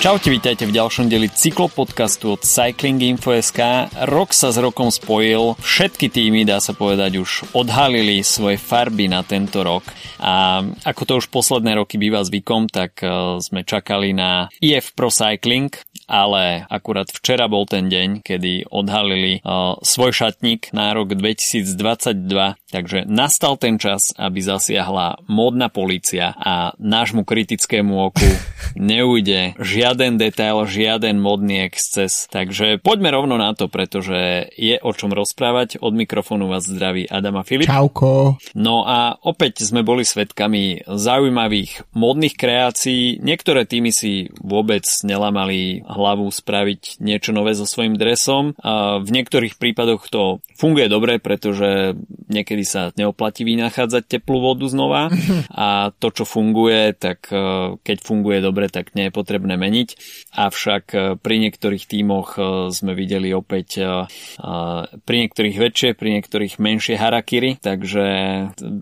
Čaute, vítajte v ďalšom deli cyklopodcastu od Cycling Info.sk. Rok sa s rokom spojil, všetky týmy, dá sa povedať, už odhalili svoje farby na tento rok a ako to už posledné roky býva zvykom, tak e, sme čakali na IF Pro Cycling, ale akurát včera bol ten deň, kedy odhalili uh, svoj šatník na rok 2022, takže nastal ten čas, aby zasiahla módna policia a nášmu kritickému oku neujde žiaden detail, žiaden modný exces. Takže poďme rovno na to, pretože je o čom rozprávať. Od mikrofónu vás zdraví Adama Filip. Čauko. No a opäť sme boli svetkami zaujímavých modných kreácií. Niektoré týmy si vôbec nelamali hlavu spraviť niečo nové so svojím dresom. A v niektorých prípadoch to funguje dobre, pretože niekedy sa neoplatí vynachádzať teplú vodu znova a to, čo funguje, tak e, keď funguje dobre, tak nie je potrebné meniť. Avšak e, pri niektorých tímoch e, sme videli opäť pri niektorých väčšie, pri niektorých menšie harakiri, takže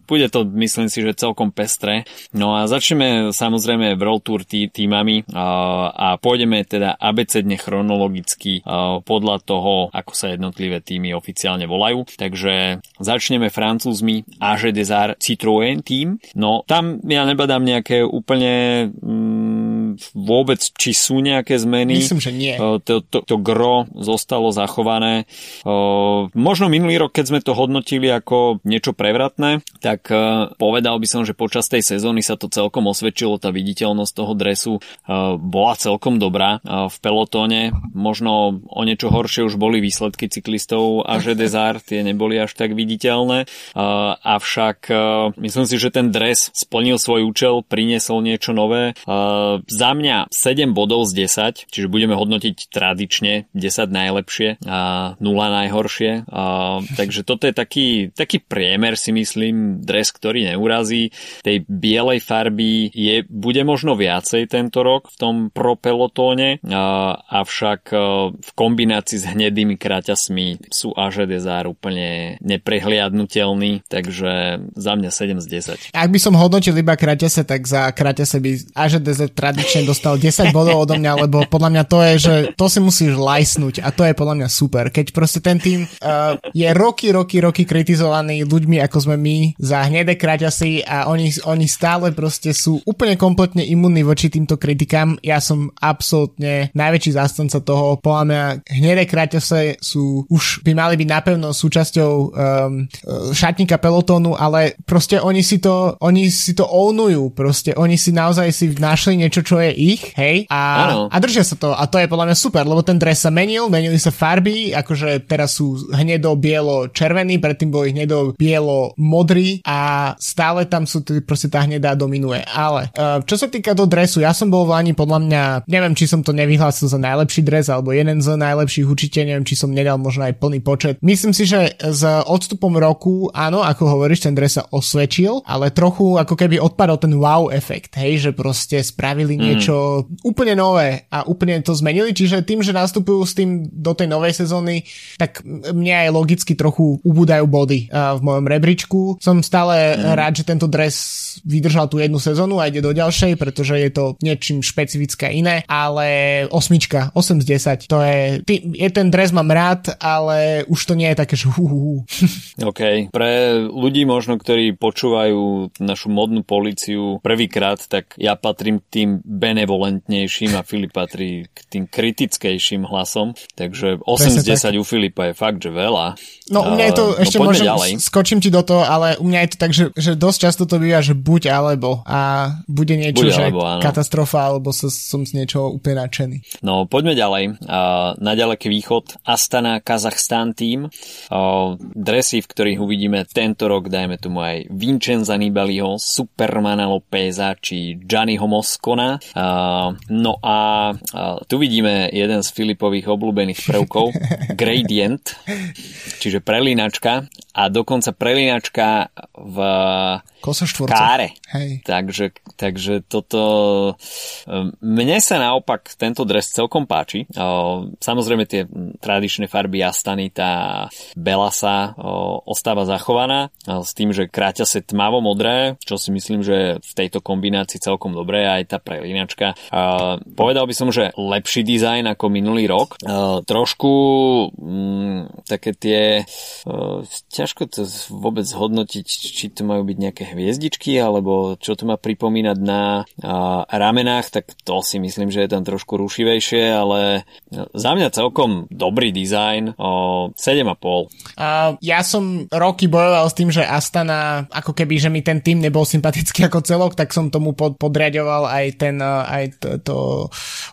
bude to, myslím si, že celkom pestré. No a začneme samozrejme World Tour tí, týmami a pôjdeme teda abecedne chronologicky podľa toho, ako sa jednotlivé týmy oficiálne volajú. Takže začneme Francúzmi AG Desart Citroën tým. No tam ja nebadám nejaké úplne mm, vôbec, či sú nejaké zmeny. Myslím, že nie. To, to, to gro zostalo zachované. Možno minulý rok, keď sme to hodnotili ako niečo prevratné, tak povedal by som, že počas tej sezóny sa to celkom osvedčilo, tá viditeľnosť toho dresu bola celkom dobrá v pelotóne. Možno o niečo horšie už boli výsledky cyklistov a že Desart, tie neboli až tak viditeľné. Avšak myslím si, že ten dres splnil svoj účel, priniesol niečo nové. Za mňa 7 bodov z 10, čiže budeme hodnotiť tradične 10 najlepšie a 0 najhoršie. Takže toto je taký, taký priemer si myslím, dres, ktorý neurazí. Tej bielej farby je, bude možno viacej tento rok v tom pro pelotóne, avšak v kombinácii s hnedými kraťasmi sú Aže Desár úplne neprehliadnutelný, takže za mňa 7 z 10. Ak by som hodnotil iba kraťase, tak za kraťase by Aže Desár tradične dostal 10 bodov odo mňa, lebo podľa mňa to je, že to si musíš lajsnúť a to je podľa mňa super. Keď proste ten tým uh, je roky, roky, roky kritizovaný ľuďmi, ako sme my, za hnedé kraťasy a oni, oni stále proste sú úplne kompletne imunní voči týmto kritikám. Ja som absolútne najväčší zástanca toho. Podľa mňa hnedé kraťase sú, už by mali byť napevno súčasťou um, šatníka pelotónu, ale proste oni si to, oni si to ownujú, proste oni si naozaj si našli niečo, čo je ich, hej, a, a držia sa to a to je podľa mňa super, lebo ten dres sa menil, menili sa farby, akože teraz sú hnedo, bielo, červený, predtým boli hnedo, bielo, modrý a stále tam sú t- proste tá hnedá dominuje. Ale uh, čo sa týka do dresu, ja som bol v Lani podľa mňa, neviem, či som to nevyhlásil za najlepší dres alebo jeden z najlepších určite, neviem, či som nedal možno aj plný počet. Myslím si, že s odstupom roku, áno, ako hovoríš, ten dres sa osvedčil, ale trochu ako keby odpadol ten wow efekt, hej, že proste spravili mm. Niečo úplne nové a úplne to zmenili, čiže tým, že nastupujú s tým do tej novej sezóny, tak mne aj logicky trochu ubúdajú body v mojom rebríčku. Som stále mm. rád, že tento dres vydržal tú jednu sezónu a ide do ďalšej, pretože je to niečím špecifické iné, ale osmička, 8 z 10, to je, ty, je ten dres mám rád, ale už to nie je také, že hu. OK, pre ľudí možno, ktorí počúvajú našu modnú policiu prvýkrát, tak ja patrím tým benevolentnejším a Filip patrí k tým kritickejším hlasom, takže 8 z 10 tak. u Filipa je fakt, že veľa. No u mňa je to, uh, ešte no, môžem, ďalej. skočím ti do toho, ale u mňa je to tak, že, že dosť často to býva, že buď alebo a bude niečo, buď že alebo, katastrofa, alebo sa, som z niečoho úplne nadšený. No poďme ďalej. Uh, na ďaleký východ Astana Kazachstan tým. Uh, dresy, v ktorých uvidíme tento rok, dajme tomu aj Vincenza Nibaliho, Supermana Lopeza či Gianniho Moscona. No a tu vidíme jeden z Filipových obľúbených prvkov, Gradient, čiže prelínačka a dokonca prelínačka v káre. Hej. Takže, takže toto... um, Mne sa naopak tento dres celkom páči. Samozrejme tie tradičné farby Astany, tá Belasa ostáva zachovaná s tým, že kráťa sa tmavo modré, čo si myslím, že v tejto kombinácii celkom dobré aj tá prelínačka. A Povedal by som, že lepší dizajn ako minulý rok. Trošku mm, také tie ťažko to vôbec zhodnotiť, či to majú byť nejaké hviezdičky, alebo čo to má pripomínať na ramenách, tak to si myslím, že je tam trošku rušivejšie, ale za mňa celkom dobrý dizajn, o 7,5. A ja som roky bojoval s tým, že Astana, ako keby, že mi ten tým nebol sympatický ako celok, tak som tomu pod, podriadoval aj ten, uh, aj to, to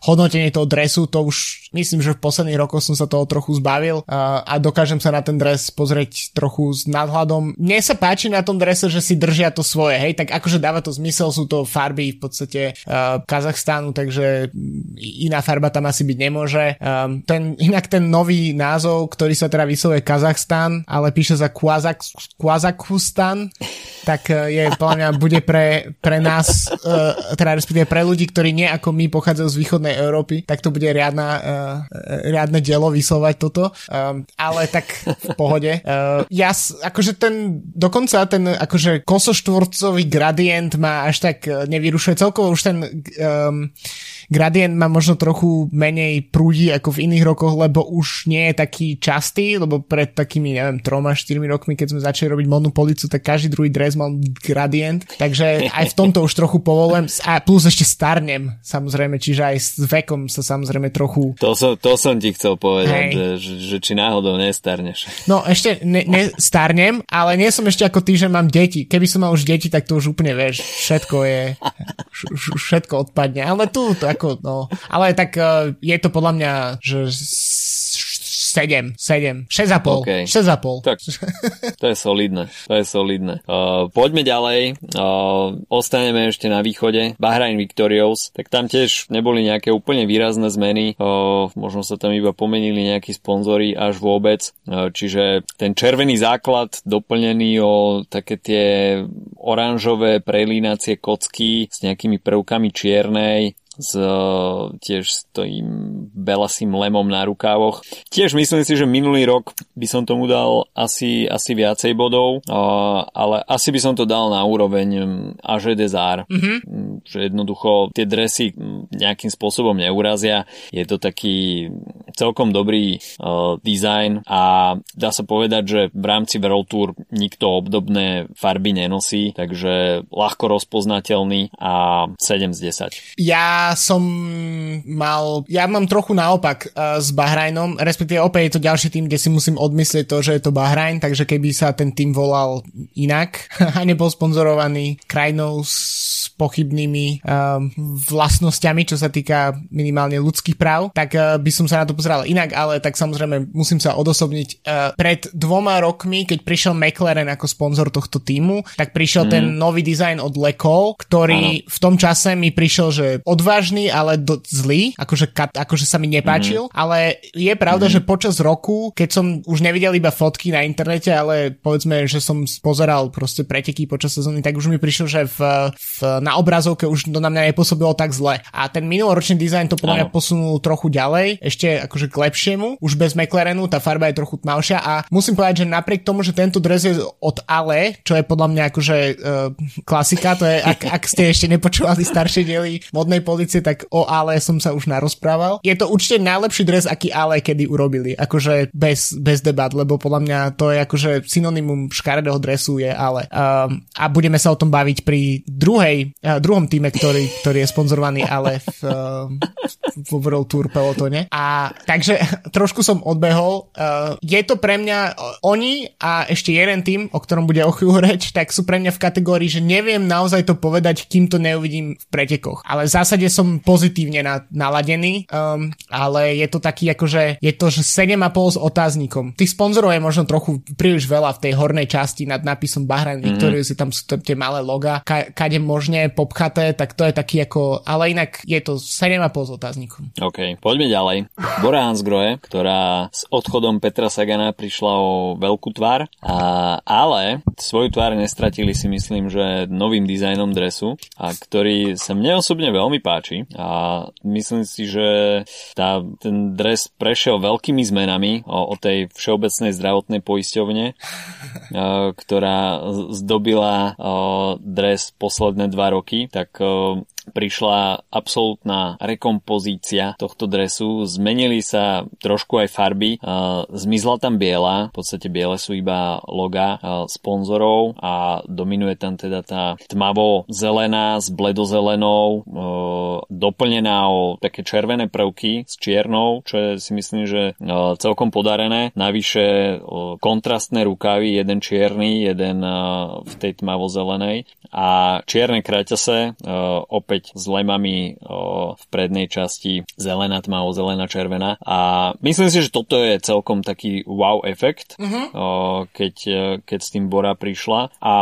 hodnotenie toho dresu, to už myslím, že v posledných rokoch som sa toho trochu zbavil uh, a dokážem sa na ten dres pozrieť trochu s nadhľadom. Mne sa páči na tom drese, že si držia to svoje, hej, tak akože dáva to zmysel, sú to farby v podstate uh, Kazachstánu, takže mm, iná farba tam asi byť nemôže. Um, ten, inak ten nový názov, ktorý sa teda vyslovuje Kazachstan, ale píše za Kvazak, Kvazakhustan, tak uh, je, podľa mňa, bude pre, pre nás, uh, teda respektíve pre ľudí, ktorí nie ako my pochádzajú z východnej Európy, tak to bude riadna, uh, riadne dielo vyslovať toto. Um, ale tak v pohode. Uh, ja, akože ten, dokonca ten akože kosoštvorcový gradient ma až tak uh, nevyrušuje. Celkovo už ten um, gradient má možno trochu menej prúdi ako v iných rokoch, lebo už nie je taký častý, lebo pred takými, neviem, troma, štyrmi rokmi, keď sme začali robiť modnú policu, tak každý druhý dres mal gradient, takže aj v tomto už trochu povolujem a plus ešte starnem, samozrejme, čiže aj s vekom sa samozrejme trochu To som, to som ti chcel povedať, že, že, že či náhodou nestarneš. No ešte ne, ne, starnem, ale nie som ešte ako ty, že mám deti. Keby som mal už deti, tak to už úplne vieš, všetko je, všetko odpadne. Ale tu, to ako, no. Ale tak uh, je to podľa mňa, že 7, 7, 6,5, OK. 6,5. Tak, to je solidné, to je solidné. Uh, poďme ďalej, uh, ostaneme ešte na východe, Bahrain Victorious, tak tam tiež neboli nejaké úplne výrazné zmeny, uh, možno sa tam iba pomenili nejakí sponzory až vôbec, uh, čiže ten červený základ doplnený o také tie oranžové prelínacie kocky s nejakými prvkami čiernej, s e, tiež s tým belasým lemom na rukávoch. Tiež myslím si, že minulý rok by som tomu dal asi, asi viacej bodov, a, ale asi by som to dal na úroveň mm, AŽ Desar. Mm-hmm. Že jednoducho tie dresy nejakým spôsobom neurazia. Je to taký celkom dobrý uh, dizajn a dá sa povedať, že v rámci World Tour nikto obdobné farby nenosí, takže ľahko rozpoznateľný a 7 z 10. Ja som mal, ja mám trochu naopak uh, s Bahrajnom, respektíve opäť je to ďalší tým, kde si musím odmyslieť to, že je to Bahrajn, takže keby sa ten tým volal inak a nebol sponzorovaný krajinou s pochybnými um, vlastnosťami, čo sa týka minimálne ľudských práv, tak uh, by som sa na to pozeral inak, ale tak samozrejme musím sa odosobniť. Uh, pred dvoma rokmi, keď prišiel McLaren ako sponzor tohto týmu, tak prišiel mm. ten nový dizajn od Lecol, ktorý v tom čase mi prišiel, že odvážny, ale do, zlý, akože, akože sa mi nepáčil, ale je pravda, že počas roku, keď som už nevidel iba fotky na internete, ale povedzme, že som pozeral proste preteky počas sezóny, tak už mi prišlo, že v, v, na obrazovke už to na mňa nepôsobilo tak zle. A ten minuloročný dizajn to podľa mňa posunul trochu ďalej, ešte akože k lepšiemu, už bez McLarenu, tá farba je trochu tmavšia. A musím povedať, že napriek tomu, že tento dres je od Ale, čo je podľa mňa akože uh, klasika, to je, ak, ak ste ešte nepočúvali staršie diely modnej policie, tak o Ale som sa už narozprával. Je to určite najlepší dres, aký Ale kedy urobili, akože bez, bez debat, lebo podľa mňa to je akože synonymum škaredého dresu je Ale. Um, a budeme sa o tom baviť pri druhej, uh, druhom týme, ktorý, ktorý je sponzorovaný Ale v, um, v World Tour pelotone. A takže trošku som odbehol. Uh, je to pre mňa, uh, oni a ešte jeden tým, o ktorom bude o chvíľu reč, tak sú pre mňa v kategórii, že neviem naozaj to povedať, kým to neuvidím v pretekoch. Ale v zásade som pozitívne na, naladený, um, ale je to taký akože, je to že 7,5 s otáznikom. Tých sponzorov je možno trochu príliš veľa v tej hornej časti nad nápisom Bahrain mm-hmm. Victorious, tam sú tam tie malé loga, ka, kade možne popchaté, tak to je taký ako, ale inak je to 7,5 s otáznikom. OK, poďme ďalej. Bora Hansgrohe, ktorá s odchodom Petra Sagana prišla o veľkú tvár, a, ale svoju tvár nestratili si myslím, že novým dizajnom dresu, a ktorý sa mne osobne veľmi páči a myslím si, že tá, ten dres prešiel veľkými zmenami o, o tej všeobecnej zdravotnej poisťovne, ktorá zdobila dres posledné dva roky, tak prišla absolútna rekompozícia tohto dresu, zmenili sa trošku aj farby, zmizla tam biela, v podstate biele sú iba loga sponzorov a dominuje tam teda tá tmavo-zelená s bledozelenou, doplnená o také červené prvky s čiernou, čo je si myslím, že celkom podarené. Navyše kontrastné rukavy, jeden čierny, jeden v tej tmavo-zelenej a čierne kraťase opäť opäť s lemami o, v prednej časti zelená tmavo, zelená červená a myslím si, že toto je celkom taký wow efekt, uh-huh. o, keď, keď s tým Bora prišla a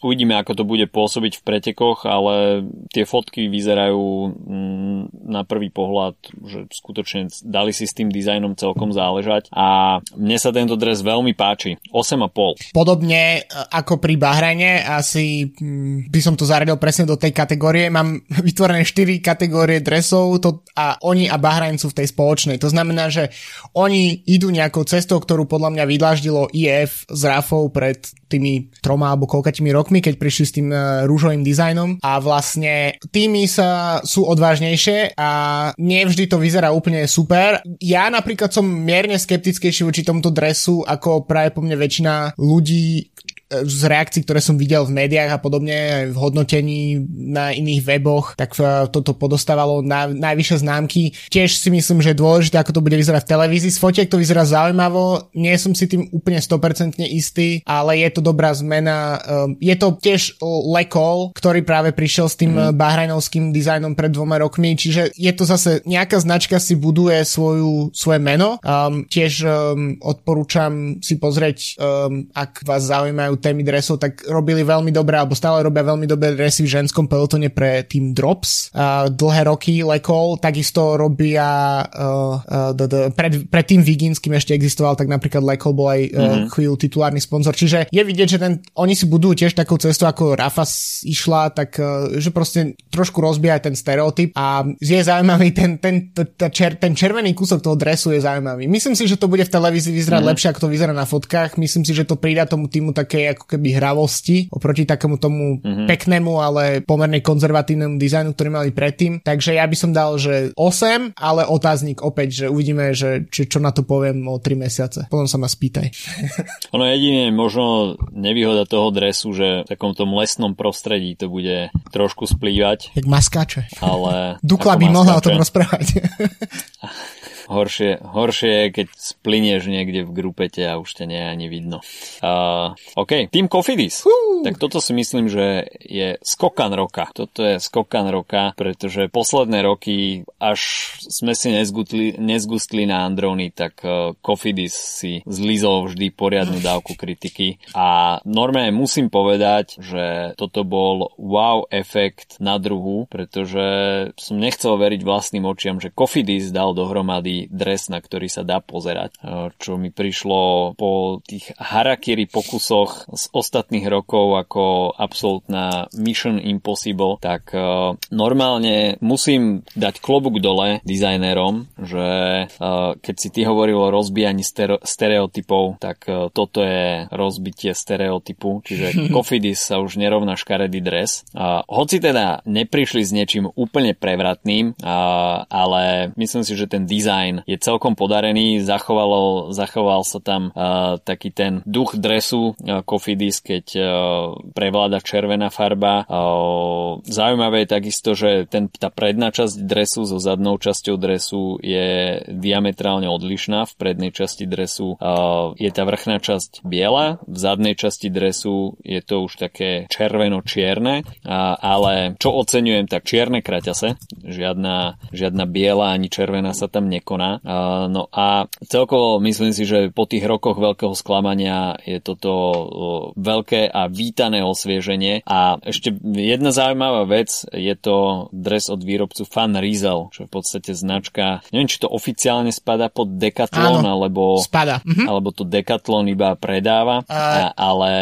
uvidíme, ako to bude pôsobiť v pretekoch, ale tie fotky vyzerajú mm, na prvý pohľad, že skutočne dali si s tým dizajnom celkom záležať a mne sa tento dres veľmi páči. 8,5. Podobne e, ako pri Bahrajne, asi mm, by som to zaradil presne do tej kategórie. Mám vytvorené 4 kategórie dresov to, a oni a Bahrajn sú v tej spoločnej. To znamená, že oni idú nejakou cestou, ktorú podľa mňa vydláždilo IF s Rafou pred tými troma alebo koľkatými rokmi, keď prišli s tým uh, rúžovým dizajnom a vlastne týmy sa sú odvážnejšie a nevždy to vyzerá úplne super. Ja napríklad som mierne skeptickejší voči tomuto dresu ako práve po mne väčšina ľudí, z reakcií, ktoré som videl v médiách a podobne, aj v hodnotení na iných weboch, tak e, toto podostávalo na, najvyššie známky. Tiež si myslím, že je dôležité, ako to bude vyzerať v televízii. Z fotiek to vyzerá zaujímavo, nie som si tým úplne 100% istý, ale je to dobrá zmena. E, je to tiež Lekol, ktorý práve prišiel s tým mm. bahrajnovským dizajnom pred dvoma rokmi, čiže je to zase nejaká značka si buduje svoju, svoje meno. Um, tiež um, odporúčam si pozrieť, um, ak vás zaujímajú témy dresov, tak robili veľmi dobré, alebo stále robia veľmi dobré dresy v ženskom pelotone pre tým Drops. Uh, dlhé roky Lekol, takisto robia uh, uh, d- d- pred, pred tým Viginským ešte existoval, tak napríklad Lekol bol aj uh, mm-hmm. chvíľu titulárny sponzor. Čiže je vidieť, že ten, oni si budujú tiež takú cestu, ako Rafa išla, tak uh, že proste trošku rozbíja ten stereotyp a je zaujímavý ten, ten, čer, ten červený kúsok toho dresu je zaujímavý. Myslím si, že to bude v televízii vyzerať mm-hmm. lepšie, ako to vyzerá na fotkách. Myslím si, že to pridá tomu týmu také ako keby hravosti oproti takému tomu mm-hmm. peknému, ale pomerne konzervatívnemu dizajnu, ktorý mali predtým. Takže ja by som dal, že 8, ale otáznik opäť, že uvidíme, že či, čo na to poviem o 3 mesiace. Potom sa ma spýtaj. ono jedine možno nevýhoda toho dresu, že v takom tom lesnom prostredí to bude trošku splývať. Jak maskáče. Ale... Dukla by mohla o tom rozprávať. Horšie, horšie je, keď splinieš niekde v grupete a už ťa nie ani vidno. Uh, OK, Team Kofidis. Uh. Tak toto si myslím, že je skokan roka. Toto je skokan roka, pretože posledné roky, až sme si nezgustli, nezgustli na Androny, tak uh, Kofidis si zlizol vždy poriadnu dávku kritiky. A normálne musím povedať, že toto bol wow efekt na druhu, pretože som nechcel veriť vlastným očiam, že Kofidis dal dohromady dres, na ktorý sa dá pozerať. Čo mi prišlo po tých harakiri pokusoch z ostatných rokov ako absolútna Mission Impossible, tak normálne musím dať klobúk dole dizajnérom, že keď si ty hovoril o rozbijaní stereotypov, tak toto je rozbitie stereotypu, čiže Kofidis sa už nerovná škaredý dres. Hoci teda neprišli s niečím úplne prevratným, ale myslím si, že ten dizajn design je celkom podarený, zachovalo, zachoval sa tam uh, taký ten duch dresu uh, Cofidis, keď uh, prevláda červená farba. Uh, zaujímavé je takisto, že ten, tá predná časť dresu so zadnou časťou dresu je diametrálne odlišná. V prednej časti dresu uh, je tá vrchná časť biela, v zadnej časti dresu je to už také červeno-čierne, uh, ale čo oceňujem, tak čierne kraťase, žiadna, žiadna biela ani červená sa tam nekoná. Uh, no a celkovo myslím si, že po tých rokoch veľkého sklamania je toto veľké a vítané osvieženie. A ešte jedna zaujímavá vec, je to dres od výrobcu Fan Riesel, čo je v podstate značka, neviem, či to oficiálne spada pod Decathlon, Áno, alebo, spada. Mhm. alebo to Decathlon iba predáva, a... ale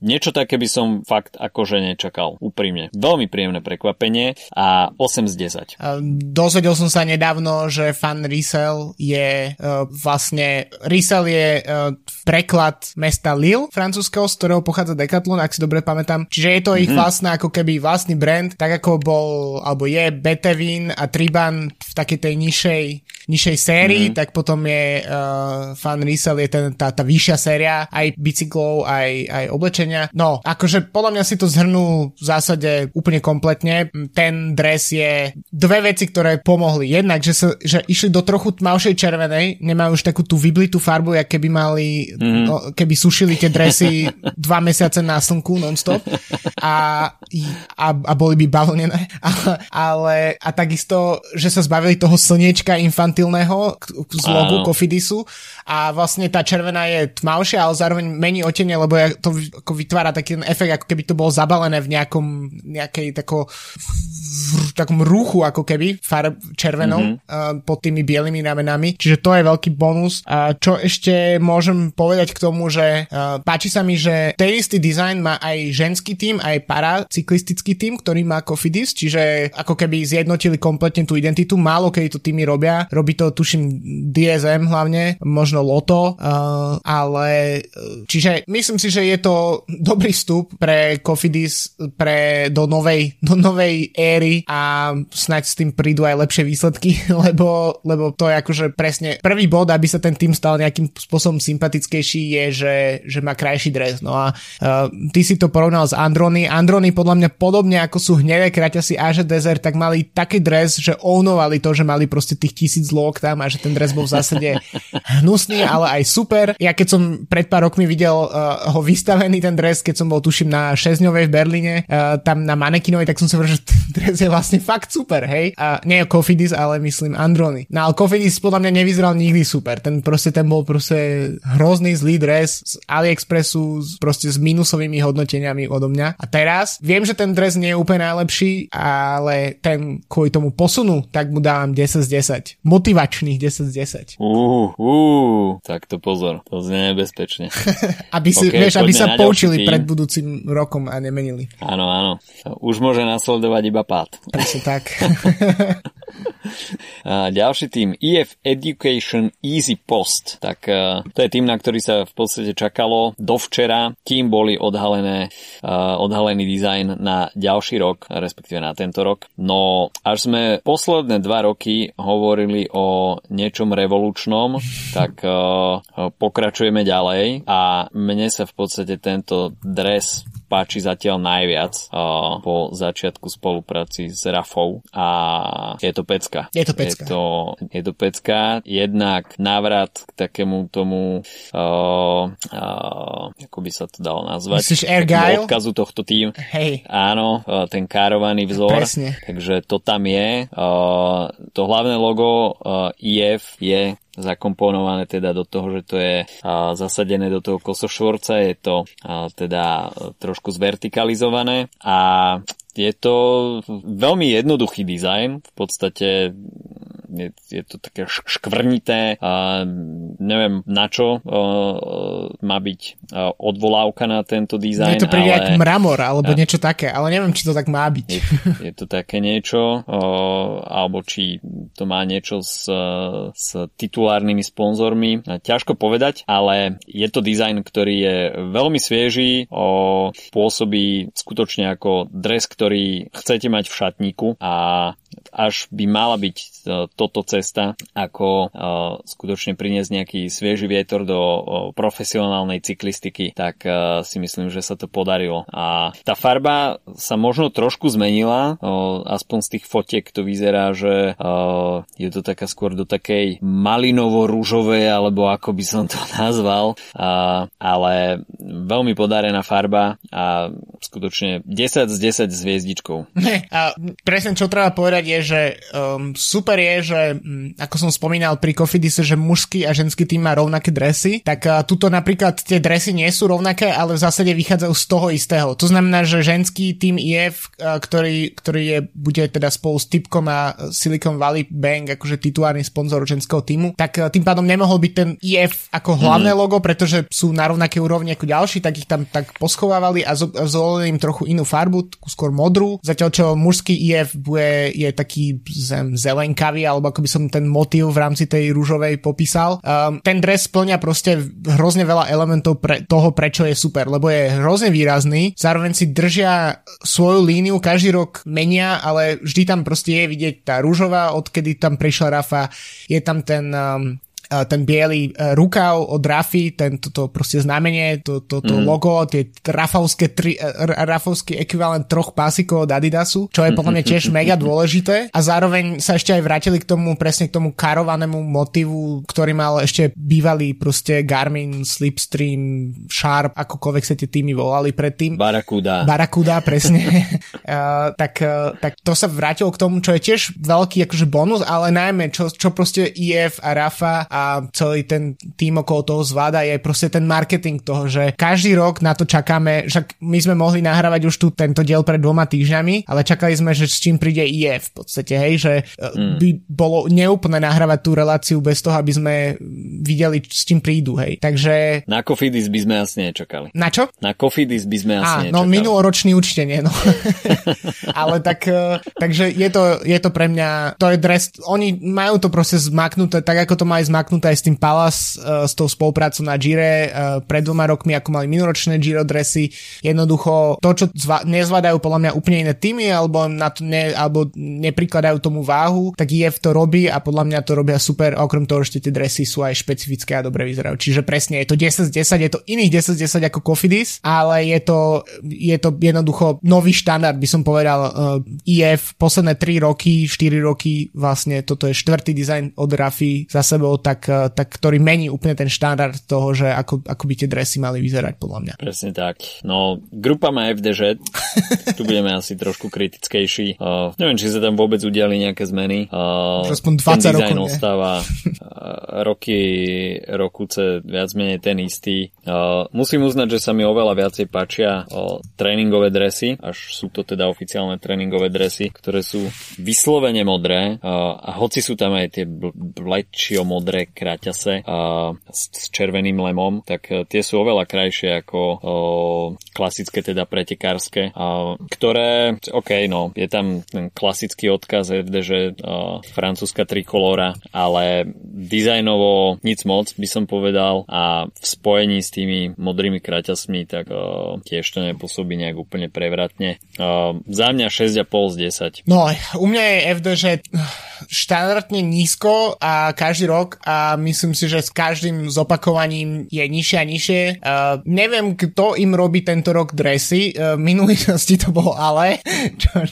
niečo také by som fakt akože nečakal, úprimne. Veľmi príjemné prekvapenie a 8 z 10. Dozvedel som sa nedávno, že fan Riesel je uh, vlastne Riesel je uh, preklad mesta Lille, francúzského, z ktorého pochádza Decathlon, ak si dobre pamätám. Čiže je to mm-hmm. ich mhm. vlastná ako keby vlastný brand, tak ako bol, alebo je Betevin a Triban v takej tej nižšej nižšej sérii, mm-hmm. tak potom je uh, Fan Riesel je ten, tá, tá vyššia séria aj bicyklov, aj, aj oblečenia. No, akože podľa mňa si to zhrnú v zásade úplne kompletne. Ten dres je dve veci, ktoré pomohli. Jednak, že, sa, že išli do trochu tmavšej červenej, nemajú už takú tú vyblitú farbu, jak keby mali, mm-hmm. no, keby sušili tie dresy dva mesiace na slnku non-stop a, a, a boli by bavlnené. Ale a takisto, že sa zbavili toho slniečka infant infantilného z logu Kofidisu a vlastne tá červená je tmavšia, ale zároveň mení otenie, lebo to ako vytvára taký efekt, ako keby to bolo zabalené v nejakom nejakej tako, v takom ruchu, ako keby farb červenou mm-hmm. uh, pod tými bielými ramenami, čiže to je veľký bonus. A čo ešte môžem povedať k tomu, že uh, páči sa mi, že ten istý dizajn má aj ženský tým, aj paracyklistický tým, ktorý má Cofidis, čiže ako keby zjednotili kompletne tú identitu, málo kedy to týmy robia, robí to tuším DSM hlavne, možno Loto, uh, ale čiže myslím si, že je to dobrý vstup pre Cofidis pre, do, novej, do novej éry a snáď s tým prídu aj lepšie výsledky, lebo, lebo to je akože presne prvý bod, aby sa ten tým stal nejakým spôsobom sympatickejší je, že, že má krajší dres. No a uh, ty si to porovnal s Androny. Androny podľa mňa podobne ako sú hnedé kraťasy a že Desert, tak mali taký dres, že ownovali to, že mali proste tých tisíc log tam a že ten dres bol v zásade hnusný, ale aj super. Ja keď som pred pár rokmi videl uh, ho vystavený ten dres, keď som bol tuším na 6 v Berlíne, uh, tam na manekinovej, tak som si hovoril, že ten dres je vlastne fakt super, hej. A nie Kofidis, ale myslím Androny. No ale Kofidis podľa mňa nevyzeral nikdy super. Ten proste ten bol proste hrozný zlý dres z AliExpressu, proste s minusovými hodnoteniami odo mňa. A teraz viem, že ten dres nie je úplne najlepší, ale ten kvôli tomu posunu, tak mu dávam 10 z 10. Motivačný motivačných 10 z 10. Uh, uh, tak to pozor, to znie nebezpečne. aby si, okay, vieš, aby sa poučili pred budúcim rokom a nemenili. Áno, áno. Už môže nasledovať iba pád. Presne tak. A ďalší tým EF Education Easy Post. Tak uh, to je tým, na ktorý sa v podstate čakalo dovčera, kým boli odhalené, uh, odhalený dizajn na ďalší rok, respektíve na tento rok. No až sme posledné dva roky hovorili o niečom revolučnom, tak uh, pokračujeme ďalej a mne sa v podstate tento dres páči zatiaľ najviac uh, po začiatku spolupráci s Rafou a je to pecka. Je to pecka. Je to, je to pecka. Jednak návrat k takému tomu uh, uh, ako by sa to dalo nazvať? Myslíš Ergyle? Odkazu tohto tým. Hej. Áno, uh, ten károvaný vzor. Presne. Takže to tam je. Uh, to hlavné logo uh, IF je zakomponované teda do toho, že to je zasadené do toho kosošvorca, je to teda trošku zvertikalizované a je to veľmi jednoduchý dizajn, v podstate je, je to také škvrnité, a neviem na čo má byť odvolávka na tento dizajn. Je to príde ale... mramor alebo a... niečo také, ale neviem, či to tak má byť. Je, je to také niečo, alebo či to má niečo s, s titulárnymi sponzormi. Ťažko povedať, ale je to dizajn, ktorý je veľmi svieži, pôsobí skutočne ako dres, ktorý chcete mať v šatníku a až by mala byť toto cesta, ako skutočne priniesť nejaký svieži vietor do profesionálnej cyklistiky, tak si myslím, že sa to podarilo. A tá farba sa možno trošku zmenila, aspoň z tých fotiek to vyzerá, že je to taká skôr do takej malinovo-rúžovej, alebo ako by som to nazval, ale veľmi podarená farba a skutočne 10 z 10 s hviezdičkou. A presne čo treba povedať je, že um, super je, že um, ako som spomínal pri Kofidise, že mužský a ženský tým má rovnaké dresy, tak tuto napríklad tie dresy nie sú rovnaké, ale v zásade vychádzajú z toho istého. To znamená, že ženský tým IF, ktorý, ktorý je, bude teda spolu s Typkom a Silicon Valley Bank akože titulárny sponzor ženského týmu, tak tým pádom nemohol byť ten IF ako hlavné mm. logo, pretože sú na rovnaké úrovni ako ďalší, tak ich tam tak poschovávali a zvolili im trochu inú farbu, skôr modrú, zatiaľ čo mužský IF bude, je taký zem, zelenkavý, alebo ako by som ten motív v rámci tej rúžovej popísal. Um, ten dres splňa proste hrozne veľa elementov pre toho, prečo je super, lebo je hrozne výrazný, zároveň si držia svoju líniu, každý rok menia, ale vždy tam proste je vidieť tá rúžová, odkedy tam prišla Rafa, je tam ten um, ten biely e, rukav od Rafy, ten, toto proste znamenie, to, to, to mm. logo, tie rafovské, tri, e, rafovský ekvivalent troch pásikov od Adidasu, čo je podľa mňa tiež mega dôležité. A zároveň sa ešte aj vrátili k tomu, presne k tomu karovanému motivu, ktorý mal ešte bývalý proste Garmin, Slipstream, Sharp, akokoľvek sa tie týmy volali predtým. Barakuda. Barakuda, presne. uh, tak, uh, tak to sa vrátilo k tomu, čo je tiež veľký akože bonus, ale najmä čo, čo proste IF a Rafa a celý ten tým okolo toho zvláda je proste ten marketing toho, že každý rok na to čakáme, však my sme mohli nahrávať už tu tento diel pred dvoma týždňami, ale čakali sme, že s čím príde IF v podstate, hej, že mm. by bolo neúplne nahrávať tú reláciu bez toho, aby sme videli, s čím prídu, hej. Takže... Na Cofidis by sme asi nečakali. Na čo? Na Cofidis by sme asi Á, nečakali. no minuloročný určite nie, no. ale tak, e, takže je to, je to pre mňa, to je dres, oni majú to proste zmaknuté, tak ako to majú zmaknuté naknúť aj s tým Palace, uh, s tou spoluprácou na Gire uh, pred dvoma rokmi, ako mali minoročné Giro dresy. Jednoducho to, čo zva- nezvládajú podľa mňa úplne iné týmy, alebo, na to ne, alebo neprikladajú tomu váhu, tak IF to robí a podľa mňa to robia super. Okrem toho, že tie dresy sú aj špecifické a dobre vyzerajú. Čiže presne je to 10 z 10, je to iných 10 z 10 ako Cofidis, ale je to, je to jednoducho nový štandard, by som povedal. Uh, IF posledné 3 roky, 4 roky, vlastne toto je štvrtý dizajn od Rafi za sebou, tak Eh, tak, ktorý mení úplne ten štandard toho, že ako, ako by tie dresy mali vyzerať podľa mňa. Presne tak. No, grupa má FDŽ, tu budeme asi trošku kritickejší. Uh, neviem, či sa tam vôbec udiali nejaké zmeny. Uh, aspoň 20 ten dizajn rokov, ostáva uh, roky, rokuce viac menej ten istý. Uh, musím uznať, že sa mi oveľa viacej páčia uh, tréningové dresy, až sú to teda oficiálne tréningové dresy, ktoré sú vyslovene modré uh, a hoci sú tam aj tie bl- modré kráťase a s červeným lemom, tak e, tie sú oveľa krajšie ako o, klasické teda pretekárske, ktoré, ok, no, je tam ten klasický odkaz FD, že francúzska trikolóra, ale dizajnovo nic moc by som povedal a v spojení s tými modrými kraťasmi tak tiež to nepôsobí nejak úplne prevratne. Za mňa 6,5 z 10. No, u mňa je FD, že štandardne nízko a každý rok a myslím si, že s každým zopakovaním je nižšie a nižšie. Uh, neviem, kto im robí tento rok dresy. Uh, minulosti to bol ale, čo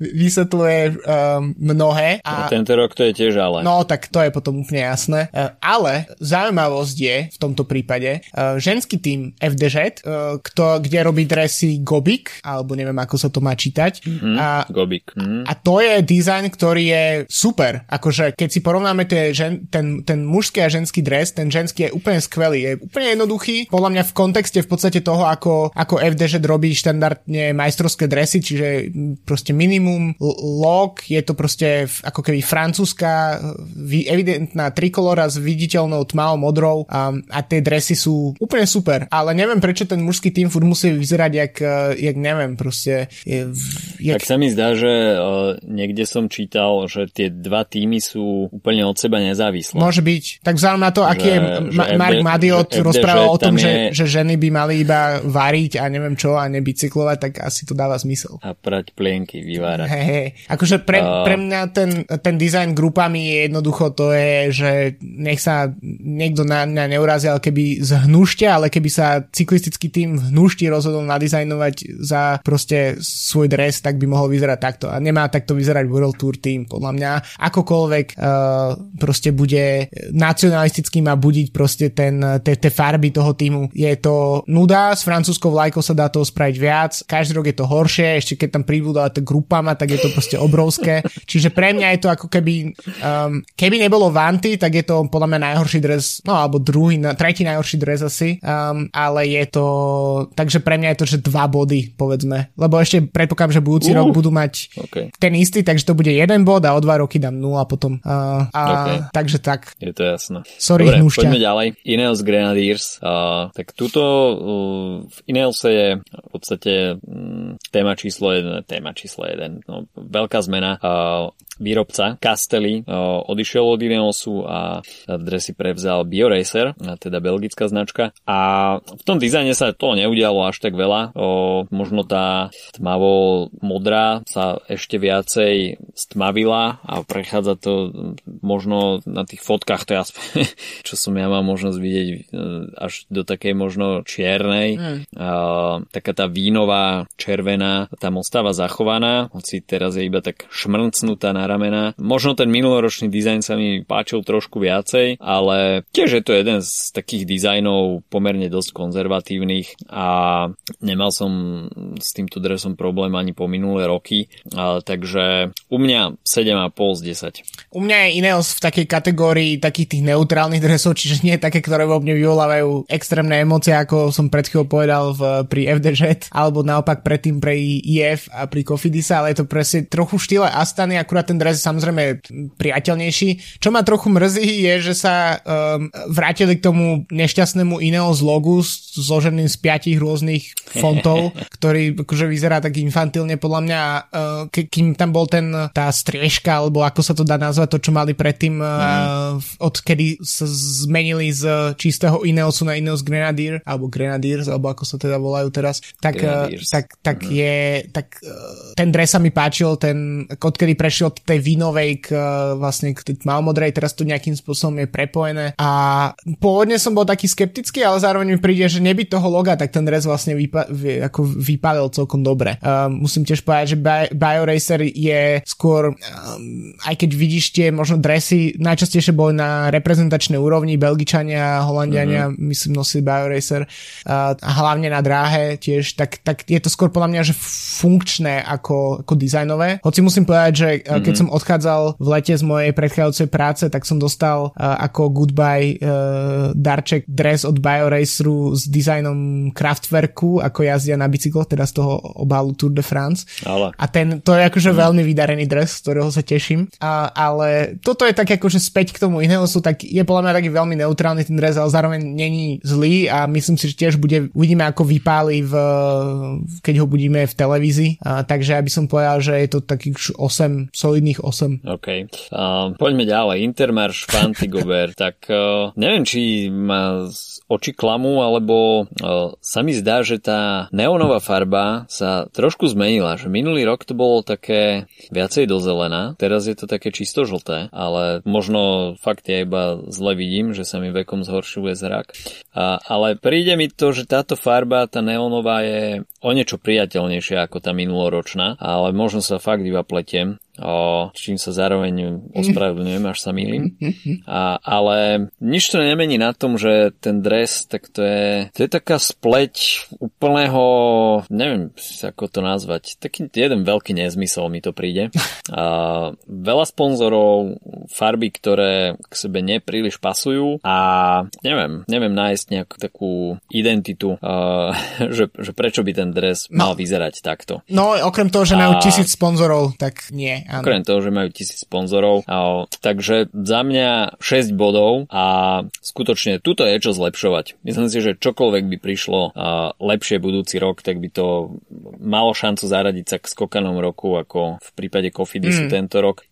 vysvetľuje uh, mnohé. A, no, tento rok to je tiež ale. No, tak to je potom úplne jasné. Uh, ale zaujímavosť je v tomto prípade uh, ženský tým FDŽ, uh, kto, kde robí dresy Gobik, alebo neviem, ako sa to má čítať. Mm, a, Gobik. Mm. A to je dizajn, ktorý je super. Akože, keď si porovnáme tie, žen, ten, ten mužský a ženský dres, ten ženský je úplne skvelý, je úplne jednoduchý. Podľa mňa v kontexte v podstate toho, ako, ako FDŽ robí štandardne majstrovské dresy, čiže proste minimum log, je to proste ako keby francúzska evidentná trikolora s viditeľnou tmavou modrou a, a tie dresy sú úplne super, ale neviem prečo ten mužský tým furt musí vyzerať jak, jak neviem, proste je, jak... Tak sa mi zdá, že uh, niekde som čítal, že tie dva týmy sú úplne od seba nezávislé. Môže byť byť. Tak vzhľadom na to, aký je Ma- Mark Madiot rozprával o tom, je... že, že ženy by mali iba variť a neviem čo a nebicyklovať, tak asi to dáva zmysel. A prať plienky, vyvárať. Hey, hey. Akože pre, uh... pre mňa ten, ten dizajn grupami je jednoducho to je, že nech sa niekto na mňa neurazí, ale keby z hnuštia, ale keby sa cyklistický tým v hnušti rozhodol nadizajnovať za proste svoj dres, tak by mohol vyzerať takto. A nemá takto vyzerať World Tour tým, podľa mňa. Akokoľvek uh, proste bude nacionalistický má budiť proste ten, tie farby toho týmu. Je to nuda, s francúzskou vlajkou sa dá toho spraviť viac, každý rok je to horšie, ešte keď tam pribúda to grupama, tak je to proste obrovské. Čiže pre mňa je to ako keby, um, keby nebolo Vanty, tak je to podľa mňa najhorší dres, no alebo druhý, tretí najhorší dres asi, um, ale je to, takže pre mňa je to, že dva body, povedzme. Lebo ešte predpokladám, že budúci uh, rok budú mať okay. ten istý, takže to bude jeden bod a o dva roky dám nula potom. Uh, a, okay. Takže tak. Je to jasné. Sorry, Dobre, hnúšťa. poďme ďalej. Ineos Grenadiers. Uh, tak tuto uh, v Ineose je v podstate um, téma číslo jeden, téma číslo jeden, no, veľká zmena. Uh, výrobca Castelli odišiel od Ineosu a dresy prevzal BioRacer, teda belgická značka. A v tom dizajne sa to neudialo až tak veľa. Možno tá tmavo modrá sa ešte viacej stmavila a prechádza to možno na tých fotkách, to je aspoň, čo som ja mal možnosť vidieť e, až do takej možno čiernej. Mm. taká tá vínová červená tam ostáva zachovaná, hoci teraz je iba tak šmrncnutá na ramena. Možno ten minuloročný dizajn sa mi páčil trošku viacej, ale tiež je to jeden z takých dizajnov pomerne dosť konzervatívnych a nemal som s týmto dresom problém ani po minulé roky, ale takže u mňa 7,5 z 10. U mňa je Ineos v takej kategórii takých tých neutrálnych dresov, čiže nie také, ktoré vo mne vyvolávajú extrémne emócie, ako som pred chvíľou povedal v, pri FDŽ, alebo naopak predtým pre IF a pri Kofidisa, ale je to presne trochu štýle Astany, akurát ten dres je samozrejme priateľnejší. Čo ma trochu mrzí je, že sa um, vrátili k tomu nešťastnému Ineos logu zloženým z piatich rôznych fontov, ktorý akože vyzerá tak infantilne podľa mňa, uh, ke, kým tam bol ten, tá striežka, alebo ako sa to dá nazvať, to čo mali predtým, uh, mm. Odkedy sa zmenili z čistého Ineosu na Ineos Grenadier, alebo Grenadiers, alebo ako sa teda volajú teraz, tak, uh, tak, tak mm. je, tak uh, ten dres sa mi páčil, ten, odkedy prešiel od tej vínovej k vlastne k malmodrej, teraz to nejakým spôsobom je prepojené a pôvodne som bol taký skeptický, ale zároveň mi príde, že nebyť toho loga, tak ten dres vlastne vypa- ako vypálil celkom dobre. Uh, musím tiež povedať, že Bi- BioRacer je skôr, um, aj keď vidíš tie možno dresy, najčastejšie boli na reprezentačnej úrovni, Belgičania, Holandiania, mm-hmm. myslím nosili BioRacer a hlavne na dráhe tiež, tak, tak je to skôr podľa mňa, že funkčné ako, ako dizajnové. Hoci musím povedať, že uh, keď som odchádzal v lete z mojej predchádzajúcej práce, tak som dostal ako goodbye uh, darček dres od BioRaceru s dizajnom Kraftwerku, ako jazdia na bicykloch, teda z toho obálu Tour de France. Ale. A ten, to je akože mm. veľmi vydarený dres, z ktorého sa teším. A, ale toto je tak akože späť k tomu Ineosu, tak je podľa mňa taký veľmi neutrálny ten dres, ale zároveň není zlý a myslím si, že tiež bude, uvidíme ako vypáli v, keď ho budíme v televízii. A, takže ja by som povedal, že je to takých 8 solidných posledných 8. OK. Uh, poďme ďalej. Intermarš, Fantigober. tak uh, neviem, či ma oči klamú, alebo uh, sa mi zdá, že tá neonová farba sa trošku zmenila. Že minulý rok to bolo také viacej do zelená, teraz je to také čisto žlté, ale možno fakt ja iba zle vidím, že sa mi vekom zhoršuje zrak. Uh, ale príde mi to, že táto farba, tá neonová je o niečo priateľnejšia ako tá minuloročná, ale možno sa fakt iba pletiem o, čím sa zároveň ospravedlňujem, až sa milím. A, ale nič to nemení na tom, že ten dres, tak to je, to je taká spleť úplného, neviem ako to nazvať, taký jeden veľký nezmysel mi to príde. A, veľa sponzorov, farby, ktoré k sebe nepríliš pasujú a neviem, neviem nájsť nejakú takú identitu, a, že, že prečo by ten dres no. mal vyzerať takto. No, okrem toho, že majú tisíc sponzorov, tak nie. Áno. Okrem toho, že majú tisíc sponzorov. Takže za mňa 6 bodov a skutočne tuto je čo zlepšovať. Myslím si, že čokoľvek by prišlo lepšie budúci rok, tak by to malo šancu zaradiť sa k skokanom roku, ako v prípade Cofidisu mm. tento rok.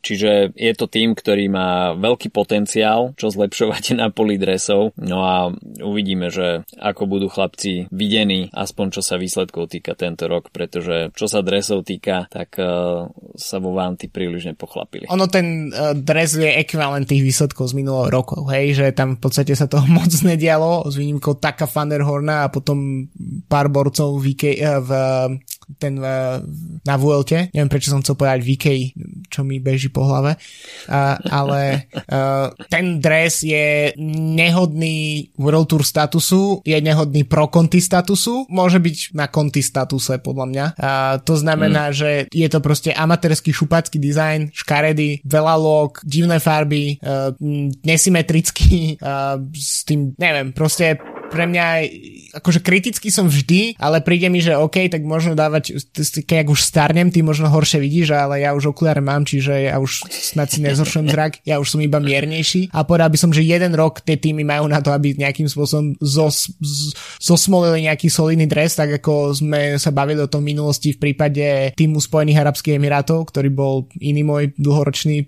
Čiže je to tým, ktorý má veľký potenciál, čo zlepšovať na poli dresov. No a uvidíme, že ako budú chlapci videní, aspoň čo sa výsledkov týka tento rok, pretože čo sa dresov týka, tak uh, sa vo Vanty príliš nepochlapili. Ono ten uh, dres je ekvivalent tých výsledkov z minulého roku, hej, že tam v podstate sa toho moc nedialo, s výnimkou Taka Fanderhorna a potom pár borcov v, uh, v ten uh, na VLT, neviem prečo som chcel povedať VK, čo mi beží po hlave, uh, ale uh, ten dres je nehodný World Tour statusu, je nehodný pro konti statusu, môže byť na konti statuse podľa mňa. Uh, to znamená, mm. že je to proste amatérsky šupacký dizajn, škaredy, veľa log, divné farby, uh, nesymetrický, uh, s tým, neviem, proste pre mňa akože kritický som vždy, ale príde mi, že OK, tak možno dávať, keď už starnem, ty možno horšie vidíš, ale ja už okuliare mám, čiže ja už snad si nezhoršujem zrak, ja už som iba miernejší. A povedal by som, že jeden rok tie týmy majú na to, aby nejakým spôsobom zos, zosmolili nejaký solidný dres, tak ako sme sa bavili o tom minulosti v prípade týmu Spojených Arabských Emirátov, ktorý bol iný môj dlhoročný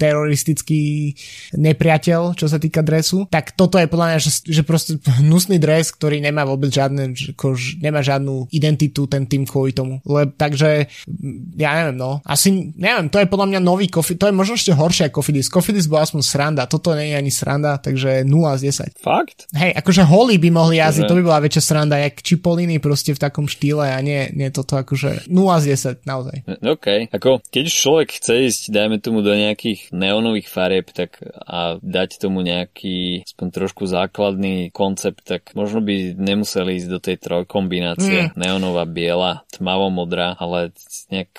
teroristický nepriateľ, čo sa týka dresu, tak toto je podľa mňa, že, že proste hnusný dres, ktorý nemá vôbec žiadne, ako, nemá žiadnu identitu ten tým kvôli tomu. Leb, takže ja neviem, no. Asi, neviem, to je podľa mňa nový Coffee, to je možno ešte horšie ako Cofidis. Cofidis bol aspoň sranda, toto nie je ani sranda, takže 0 z 10. Fakt? Hej, akože holy by mohli jazdiť, to by bola väčšia sranda, jak Čipoliny proste v takom štýle a nie, nie toto akože 0 z 10, naozaj. OK, ako keď človek chce ísť, dajme tomu do nejakých neonových farieb, tak a dať tomu nejaký aspoň trošku základný koncept, tak možno by nemuseli ísť do tej trojkombinácie. Mm. Neonová, biela, tmavo-modrá, ale nejak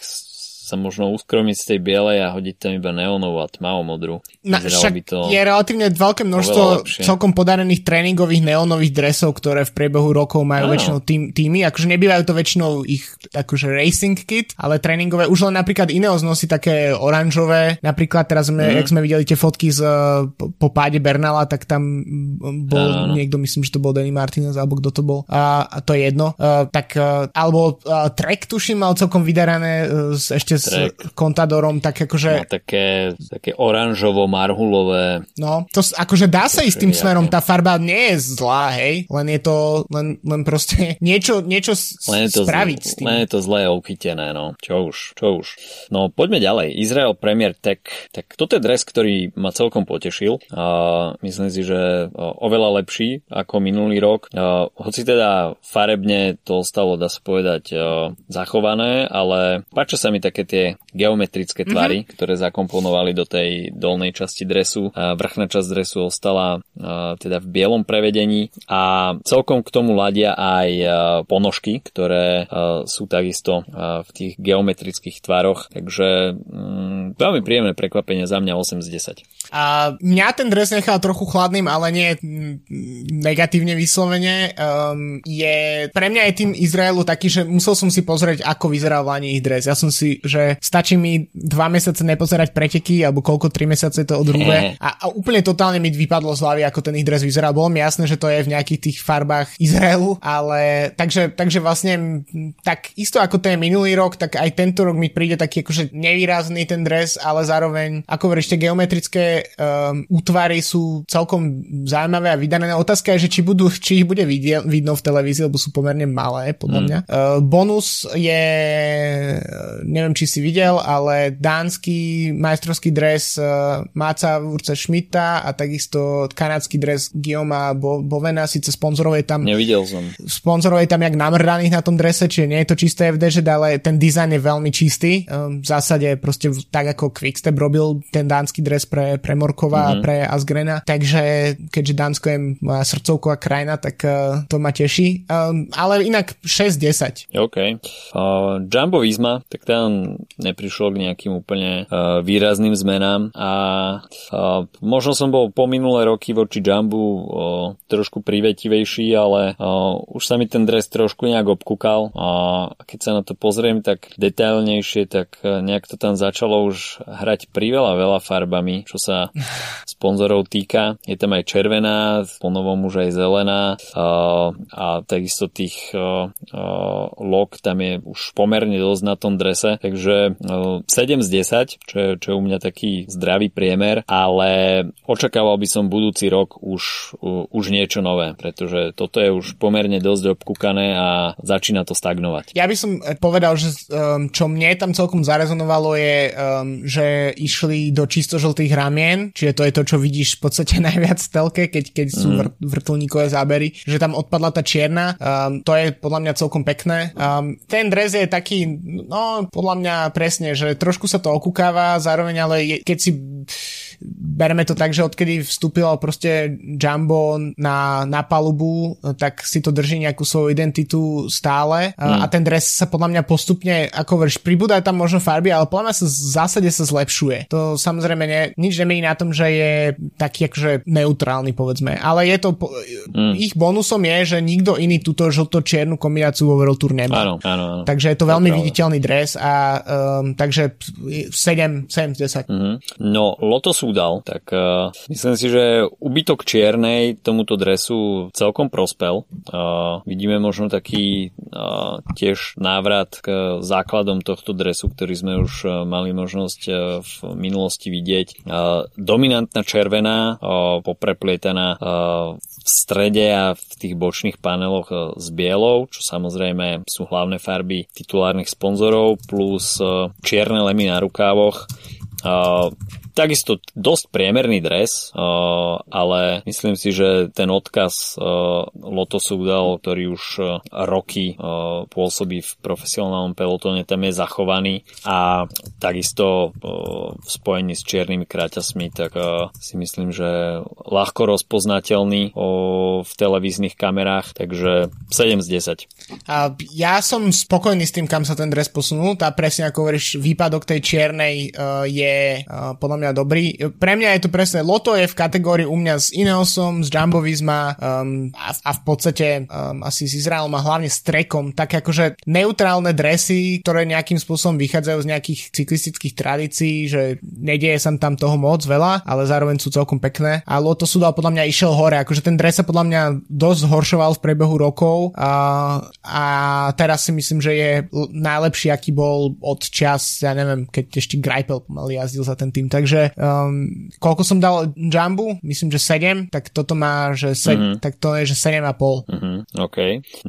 sa možno uskromiť z tej bielej a hodiť tam iba neonovú a tmavomodrú. Na, však by to je relatívne veľké množstvo celkom podarených tréningových neonových dresov, ktoré v priebehu rokov majú ano. väčšinou tým, týmy. Akože nebývajú to väčšinou ich akože racing kit, ale tréningové. Už len napríklad Ineos nosí také oranžové. Napríklad teraz sme, mm. jak sme videli tie fotky z, po, po páde Bernala, tak tam bol ano. niekto, myslím, že to bol Danny Martinez, alebo kto to bol. A, a to je jedno. Uh, tak, uh, alebo uh, Trek tuším mal celkom vydarané uh, ešte ešte s kontadorom, tak akože... No, také, také oranžovo-marhulové. No, to akože dá sa ísť tým smerom, tá farba nie je zlá, hej, len je to, len, len proste niečo, niečo len je to spraviť zl- s tým. Len je to zlé ochytené, no. Čo už, čo už. No, poďme ďalej. Izrael Premier Tech. Tak toto je dres, ktorý ma celkom potešil. A myslím si, že oveľa lepší ako minulý rok. A hoci teda farebne to ostalo, dá sa povedať, zachované, ale páčia sa mi také také tie geometrické mhm. tvary, mm-hmm. ktoré zakomponovali do tej dolnej časti dresu. Vrchná časť dresu ostala teda v bielom prevedení a celkom k tomu ladia aj ponožky, ktoré sú takisto v tých geometrických tvaroch, takže mm, veľmi príjemné prekvapenie za mňa 8 z 10. A mňa ten dres nechal trochu chladným, ale nie negatívne vyslovene. Um, je, pre mňa je tým Izraelu taký, že musel som si pozrieť, ako vyzeral Lani ich dres. Ja som si, že stačí mi dva mesiace nepozerať preteky, alebo koľko, tri mesiace to odrúbe. A, a úplne totálne mi vypadlo z hlavy, ako ten ich dres vyzeral. Bolo mi jasné, že to je v nejakých tých farbách Izraelu, ale takže, takže vlastne tak isto ako ten minulý rok, tak aj tento rok mi príde taký akože nevýrazný ten dres, ale zároveň, ako veríš, tie geometrické um, útvary sú celkom zaujímavé a vydané. Otázka je, že či, budú, či ich bude vidie, vidno v televízii, lebo sú pomerne malé, podľa mm. mňa. Uh, bonus je, neviem, či si videl, ale dánsky majstrovský dres uh, Máca Urca Schmidta a takisto kanadský dres Guillaume Bo- Bovena, síce sponzorov je tam... Nevidel som. Sponzorov je tam jak namrdaných na tom drese, čiže nie je to čisté FD, ale ten dizajn je veľmi čistý. Um, v zásade proste tak ako Quickstep robil ten dánsky dres pre, pre Morkova mm-hmm. a pre Asgrena, takže keďže Dánsko je moja srdcovková krajina, tak uh, to ma teší. Ale inak 6-10. OK. Uh, Jumbo Visma, tak tam neprišlo k nejakým úplne uh, výrazným zmenám a uh, možno som bol po minulé roky voči Jumbu uh, trošku privetivejší, ale uh, už sa mi ten dres trošku nejak obkúkal a keď sa na to pozriem tak detailnejšie, tak uh, nejak to tam začalo už hrať priveľa veľa farbami, čo sa sponzorov týka. Je tam aj červená, po novom už aj zelená uh, a takisto tých uh, uh, log tam je už pomerne dosť na tom drese, takže 7 z 10, čo je, čo je u mňa taký zdravý priemer, ale očakával by som budúci rok už, už niečo nové, pretože toto je už pomerne dosť obkúkané a začína to stagnovať. Ja by som povedal, že um, čo mne tam celkom zarezonovalo je, um, že išli do čisto žltých ramien, čiže to je to, čo vidíš v podstate najviac v telke, keď, keď sú mm. vrt, vrtulníkové zábery, že tam odpadla tá čierna, um, to je podľa mňa celkom pekné. Ten dres je taký, no podľa mňa presne, že trošku sa to okúkáva, zároveň ale je, keď si bereme to tak, že odkedy vstúpilo proste Jumbo na, na palubu, tak si to drží nejakú svoju identitu stále mm. a ten dres sa podľa mňa postupne, ako verš, pribúda tam možno farby, ale podľa mňa sa v zásade sa zlepšuje. To samozrejme ne, nič nemení na tom, že je taký akože neutrálny povedzme, ale je to, mm. ich bonusom je, že nikto iný túto žlto-čiernu kombináciu vo World Tour nemá. Áno, áno, áno. Takže je to veľmi to viditeľný dres a um, takže 7, 7 z 10. Mm-hmm. No, Lotus udal, tak uh, myslím si, že ubytok čiernej tomuto dresu celkom prospel. Uh, vidíme možno taký uh, tiež návrat k základom tohto dresu, ktorý sme už uh, mali možnosť uh, v minulosti vidieť. Uh, dominantná červená, uh, popreplietaná uh, v strede a v tých bočných paneloch uh, s bielou, čo samozrejme sú hlavné farby titulárnych sponzorov, plus uh, čierne lemy na rukávoch. Takisto dosť priemerný dres, uh, ale myslím si, že ten odkaz uh, Lotosu udal, ktorý už uh, roky pôsobí v profesionálnom pelotone, tam je zachovaný a takisto v spojení s čiernymi kraťasmi, tak si myslím, že ľahko rozpoznateľný v televíznych kamerách, takže 7 z 10. A ja som spokojný s tým, kam sa ten dres posunul. Tá presne ako hovoríš, výpadok tej čiernej je podľa mňa dobrý. Pre mňa je to presne, Loto je v kategórii u mňa s Ineosom, s Jumbo Visma um, a, a v podstate um, asi s Izraelom a hlavne s Trekom, tak akože neutrálne dresy, ktoré nejakým spôsobom vychádzajú z nejakých cyklistických tradícií, že nedieje sa tam toho moc veľa, ale zároveň sú celkom pekné. A Loto sú dal podľa mňa išiel hore, akože ten dres sa podľa mňa dosť zhoršoval v priebehu rokov a, a teraz si myslím, že je najlepší, aký bol od čas, ja neviem, keď ešte Greipel pomaly jazdil za ten tým, takže že um, koľko som dal Jumbu, myslím, že 7, tak toto má, že 7, mm-hmm. tak to je, že 7,5. Mm-hmm, OK.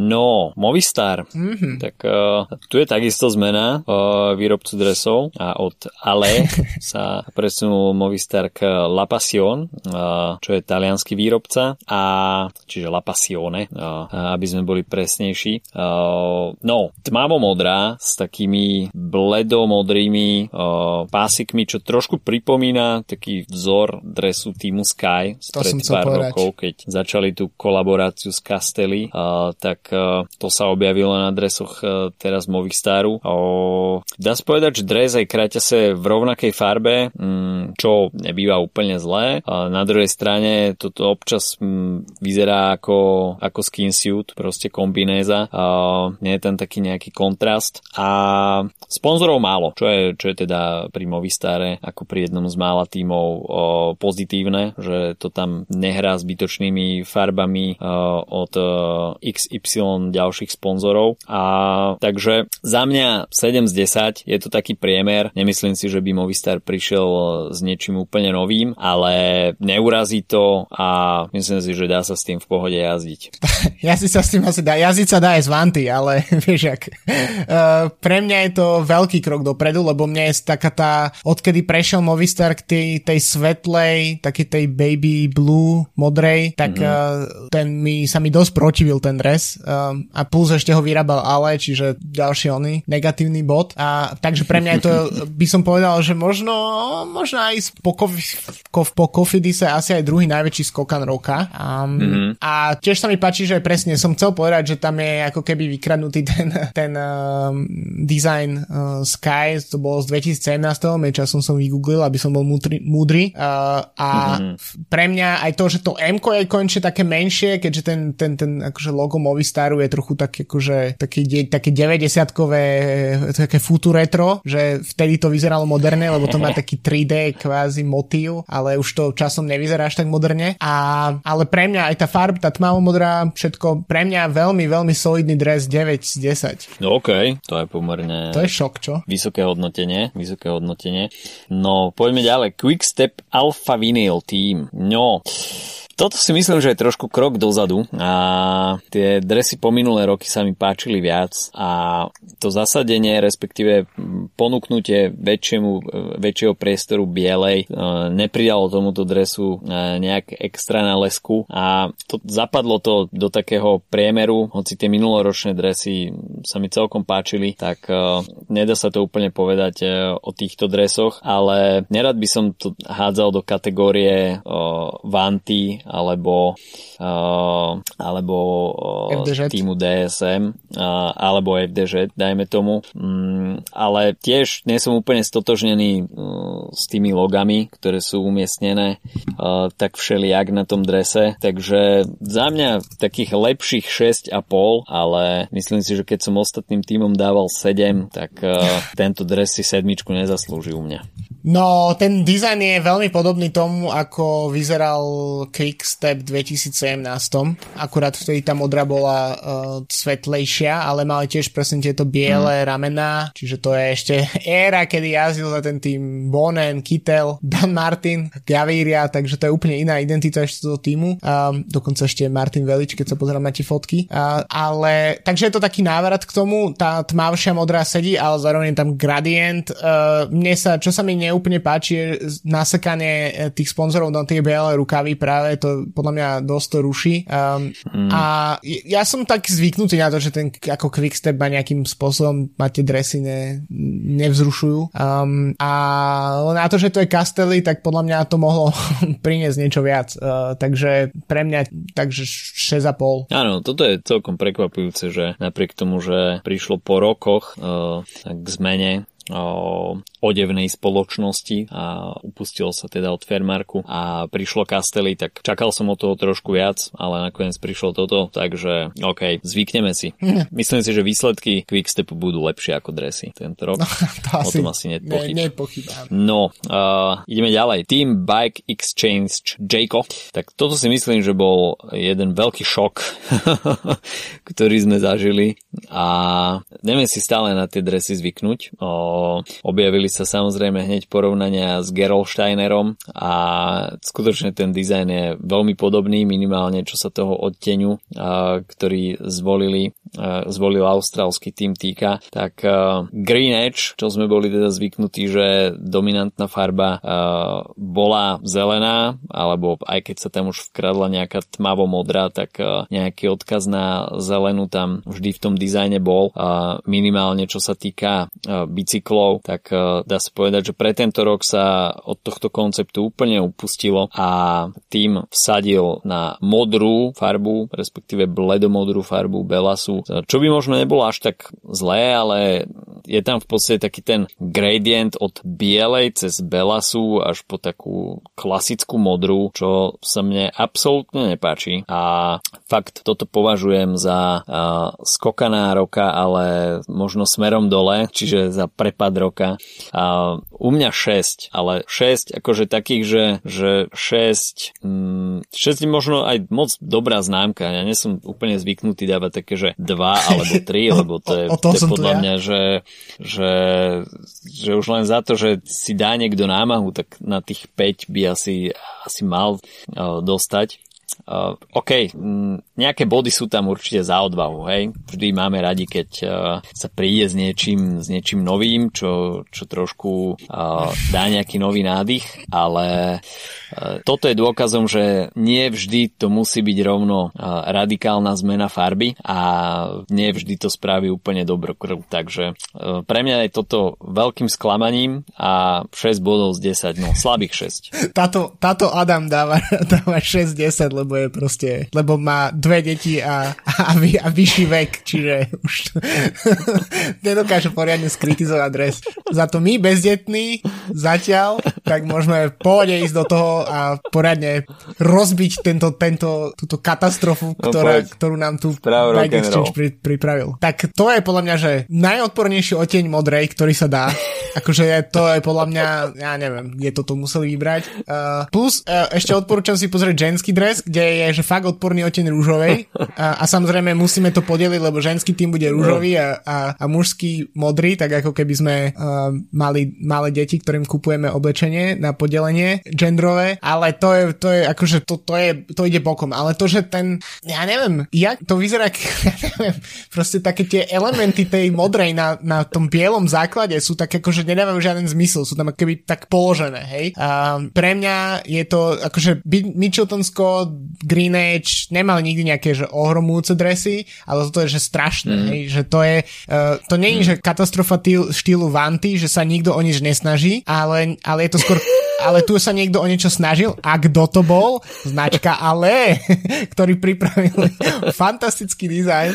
No, Movistar, mm-hmm. tak uh, tu je takisto zmena uh, výrobcu dresov a od Ale sa presunul Movistar k La Passion, uh, čo je talianský výrobca a čiže La Passione, uh, aby sme boli presnejší. Uh, no, tmavo modrá s takými bledomodrými uh, pásikmi, čo trošku pripomína pripomína taký vzor dresu týmu Sky z pred pár povedať. rokov, keď začali tú kolaboráciu s Castelli, uh, tak uh, to sa objavilo na dresoch uh, teraz Movistaru. Uh, dá sa povedať, že dres aj kraťase v rovnakej farbe, um, čo nebýva úplne zlé. Uh, na druhej strane toto občas um, vyzerá ako, ako skin suit, proste kombinéza. Uh, nie je tam taký nejaký kontrast. A sponzorov málo, čo je, čo je teda pri Movistare ako pri jednom jednom z mála tímov pozitívne, že to tam nehrá zbytočnými farbami o, od XY ďalších sponzorov. A takže za mňa 7 z 10 je to taký priemer. Nemyslím si, že by Movistar prišiel s niečím úplne novým, ale neurazí to a myslím si, že dá sa s tým v pohode jazdiť. Jazdiť sa s tým asi dá. Jazdiť sa dá aj z Vanty, ale vieš ak. Uh, pre mňa je to veľký krok dopredu, lebo mne je taká tá, odkedy prešiel Movistar Star k tej, tej svetlej, takej tej baby blue, modrej, tak mm-hmm. uh, ten mi, sa mi dosť protivil ten dres uh, a plus ešte ho vyrábal Ale, čiže ďalší oný negatívny bod. A takže pre mňa je to, by som povedal, že možno, možno aj po, kof, po Kofidise asi aj druhý najväčší skokan roka. Um, mm-hmm. A tiež sa mi páči, že presne som chcel povedať, že tam je ako keby vykradnutý ten, ten um, design uh, Sky, to bolo z 2017, časom som vygooglil, aby som bol múdry. múdry. Uh, a mm-hmm. pre mňa aj to, že to M je konečne také menšie, keďže ten, ten, ten akože logo Movistaru je trochu také akože také, také 90-kové také futu retro, že vtedy to vyzeralo moderne, lebo to má taký 3D kvázi motív, ale už to časom nevyzerá až tak moderne. A, ale pre mňa aj tá farba, tá tmavomodrá, všetko, pre mňa veľmi, veľmi solidný dres 9 z 10. No OK, to je pomerne... To je šok, čo? Vysoké hodnotenie, vysoké hodnotenie. No, poďme ďalej. Quickstep Alpha Vinyl Team. No, toto si myslím, že je trošku krok dozadu a tie dresy po minulé roky sa mi páčili viac a to zasadenie, respektíve ponúknutie väčšiemu, väčšieho priestoru bielej e, nepridalo tomuto dresu e, nejak extra na lesku a to, zapadlo to do takého priemeru, hoci tie minuloročné dresy sa mi celkom páčili, tak uh, nedá sa to úplne povedať o týchto dresoch, ale nerad by som to hádzal do kategórie Vanty alebo, uh, alebo uh, týmu DSM uh, alebo FDŽ, dajme tomu. Um, ale tiež nie som úplne stotožnený uh, s tými logami, ktoré sú umiestnené uh, tak všelijak na tom drese. Takže za mňa takých lepších 6,5, ale myslím si, že keď som ostatným týmom dával 7, tak uh, tento dres si sedmičku nezaslúži u mňa. No, ten dizajn je veľmi podobný tomu, ako vyzeral Quickstep 2017. Akurát vtedy tá modra bola uh, svetlejšia, ale mali tiež presne tieto biele mm. ramená, čiže to je ešte éra, kedy jazdil za ten tým Bonen, Kittel, Dan Martin, Gaviria, takže to je úplne iná identita ešte toho týmu. Um, dokonca ešte Martin Velič, keď sa pozerám na tie fotky. Uh, ale, takže je to taký návrat k tomu, tá tmavšia modrá sedí, ale zároveň tam gradient. Uh, mne sa, čo sa mi ne úplne páči je nasekanie eh, tých sponzorov na tie biele rukavy práve, to podľa mňa dosť to ruší. Um, mm. A ja som tak zvyknutý na to, že ten ako quickstep ma nejakým spôsobom ma tie dresy ne, nevzrušujú. Um, a na to, že to je Castelli, tak podľa mňa to mohlo priniesť niečo viac. Uh, takže pre mňa takže 6,5. Áno, toto je celkom prekvapujúce, že napriek tomu, že prišlo po rokoch uh, k zmene odevnej spoločnosti a upustilo sa teda od Fermarku a prišlo Castelli, tak čakal som od toho trošku viac, ale nakoniec prišlo toto, takže OK, zvykneme si. Myslím si, že výsledky Quickstepu budú lepšie ako dresy tento rok. No, to o tom asi nepochyb. Ne, No, uh, ideme ďalej. Team Bike Exchange Jayco. Tak toto si myslím, že bol jeden veľký šok, ktorý sme zažili a neviem si stále na tie dresy zvyknúť. Uh, objavili sa samozrejme hneď porovnania s Gerolsteinerom a skutočne ten dizajn je veľmi podobný, minimálne čo sa toho odteňu, ktorý zvolili, zvolil austrálsky tým týka, tak Green Edge, čo sme boli teda zvyknutí, že dominantná farba bola zelená, alebo aj keď sa tam už vkradla nejaká tmavo modrá, tak nejaký odkaz na zelenú tam vždy v tom dizajne bol. Minimálne čo sa týka bicyklov cyklov, tak e, dá sa povedať, že pre tento rok sa od tohto konceptu úplne upustilo a tým vsadil na modrú farbu, respektíve bledomodrú farbu Belasu, čo by možno nebolo až tak zlé, ale je tam v podstate taký ten gradient od bielej cez Belasu až po takú klasickú modrú, čo sa mne absolútne nepáči a fakt toto považujem za uh, skokaná roka, ale možno smerom dole, čiže za prepad roka. A u mňa 6, ale 6 akože takých, že, že 6, mm, 6 je možno aj moc dobrá známka. Ja nie som úplne zvyknutý dávať také, že 2 alebo 3, lebo to je, o, o to je podľa mňa, že, že, že už len za to, že si dá niekto námahu, tak na tých 5 by asi, asi mal uh, dostať. Uh, OK, nejaké body sú tam určite za odvahu, hej. Vždy máme radi, keď uh, sa príde s niečím, s niečím novým, čo, čo trošku uh, dá nejaký nový nádych, ale toto je dôkazom, že nie vždy to musí byť rovno uh, radikálna zmena farby a nie vždy to spraví úplne dobrokrv. Takže uh, pre mňa je toto veľkým sklamaním a 6 bodov z 10, no slabých 6. Táto, táto Adam dáva, dáva 6-10, lebo je proste, lebo má dve deti a, a vy, a vyšší vek, čiže už nedokáže poriadne skritizovať dres. Za to my bezdetní zatiaľ, tak môžeme pohode ísť do toho a poriadne rozbiť tento, tento, túto katastrofu, no, ktorá, no, ktorú nám tu Nike Exchange pri, pripravil. Tak to je podľa mňa, že najodpornejší oteň modrej, ktorý sa dá. Akože je, to je podľa mňa, ja neviem, kde toto museli vybrať. Uh, plus uh, ešte odporúčam si pozrieť ženský dres, kde je že fakt odporný oteň rúžovej a, a samozrejme musíme to podeliť, lebo ženský tým bude rúžový a, a, a mužský modrý, tak ako keby sme uh, mali malé deti, ktorým kupujeme oblečenie na podelenie ale to je, to je akože to, to, je, to ide bokom, ale to, že ten, ja neviem, jak to vyzerá, ja neviem, proste také tie elementy tej modrej na, na tom bielom základe sú tak akože nedávajú žiaden zmysel, sú tam keby tak položené, hej. A pre mňa je to, akože Mitcheltonsko, Green Age nemali nikdy nejaké, že ohromujúce dresy, ale toto je, že strašné, mm. hej, že to je, uh, to nie je, mm. že katastrofa tý, štýlu Vanty, že sa nikto o nič nesnaží, ale, ale je to skôr ale tu sa niekto o niečo snažil a kto to bol? Značka Ale, ktorý pripravil fantastický dizajn.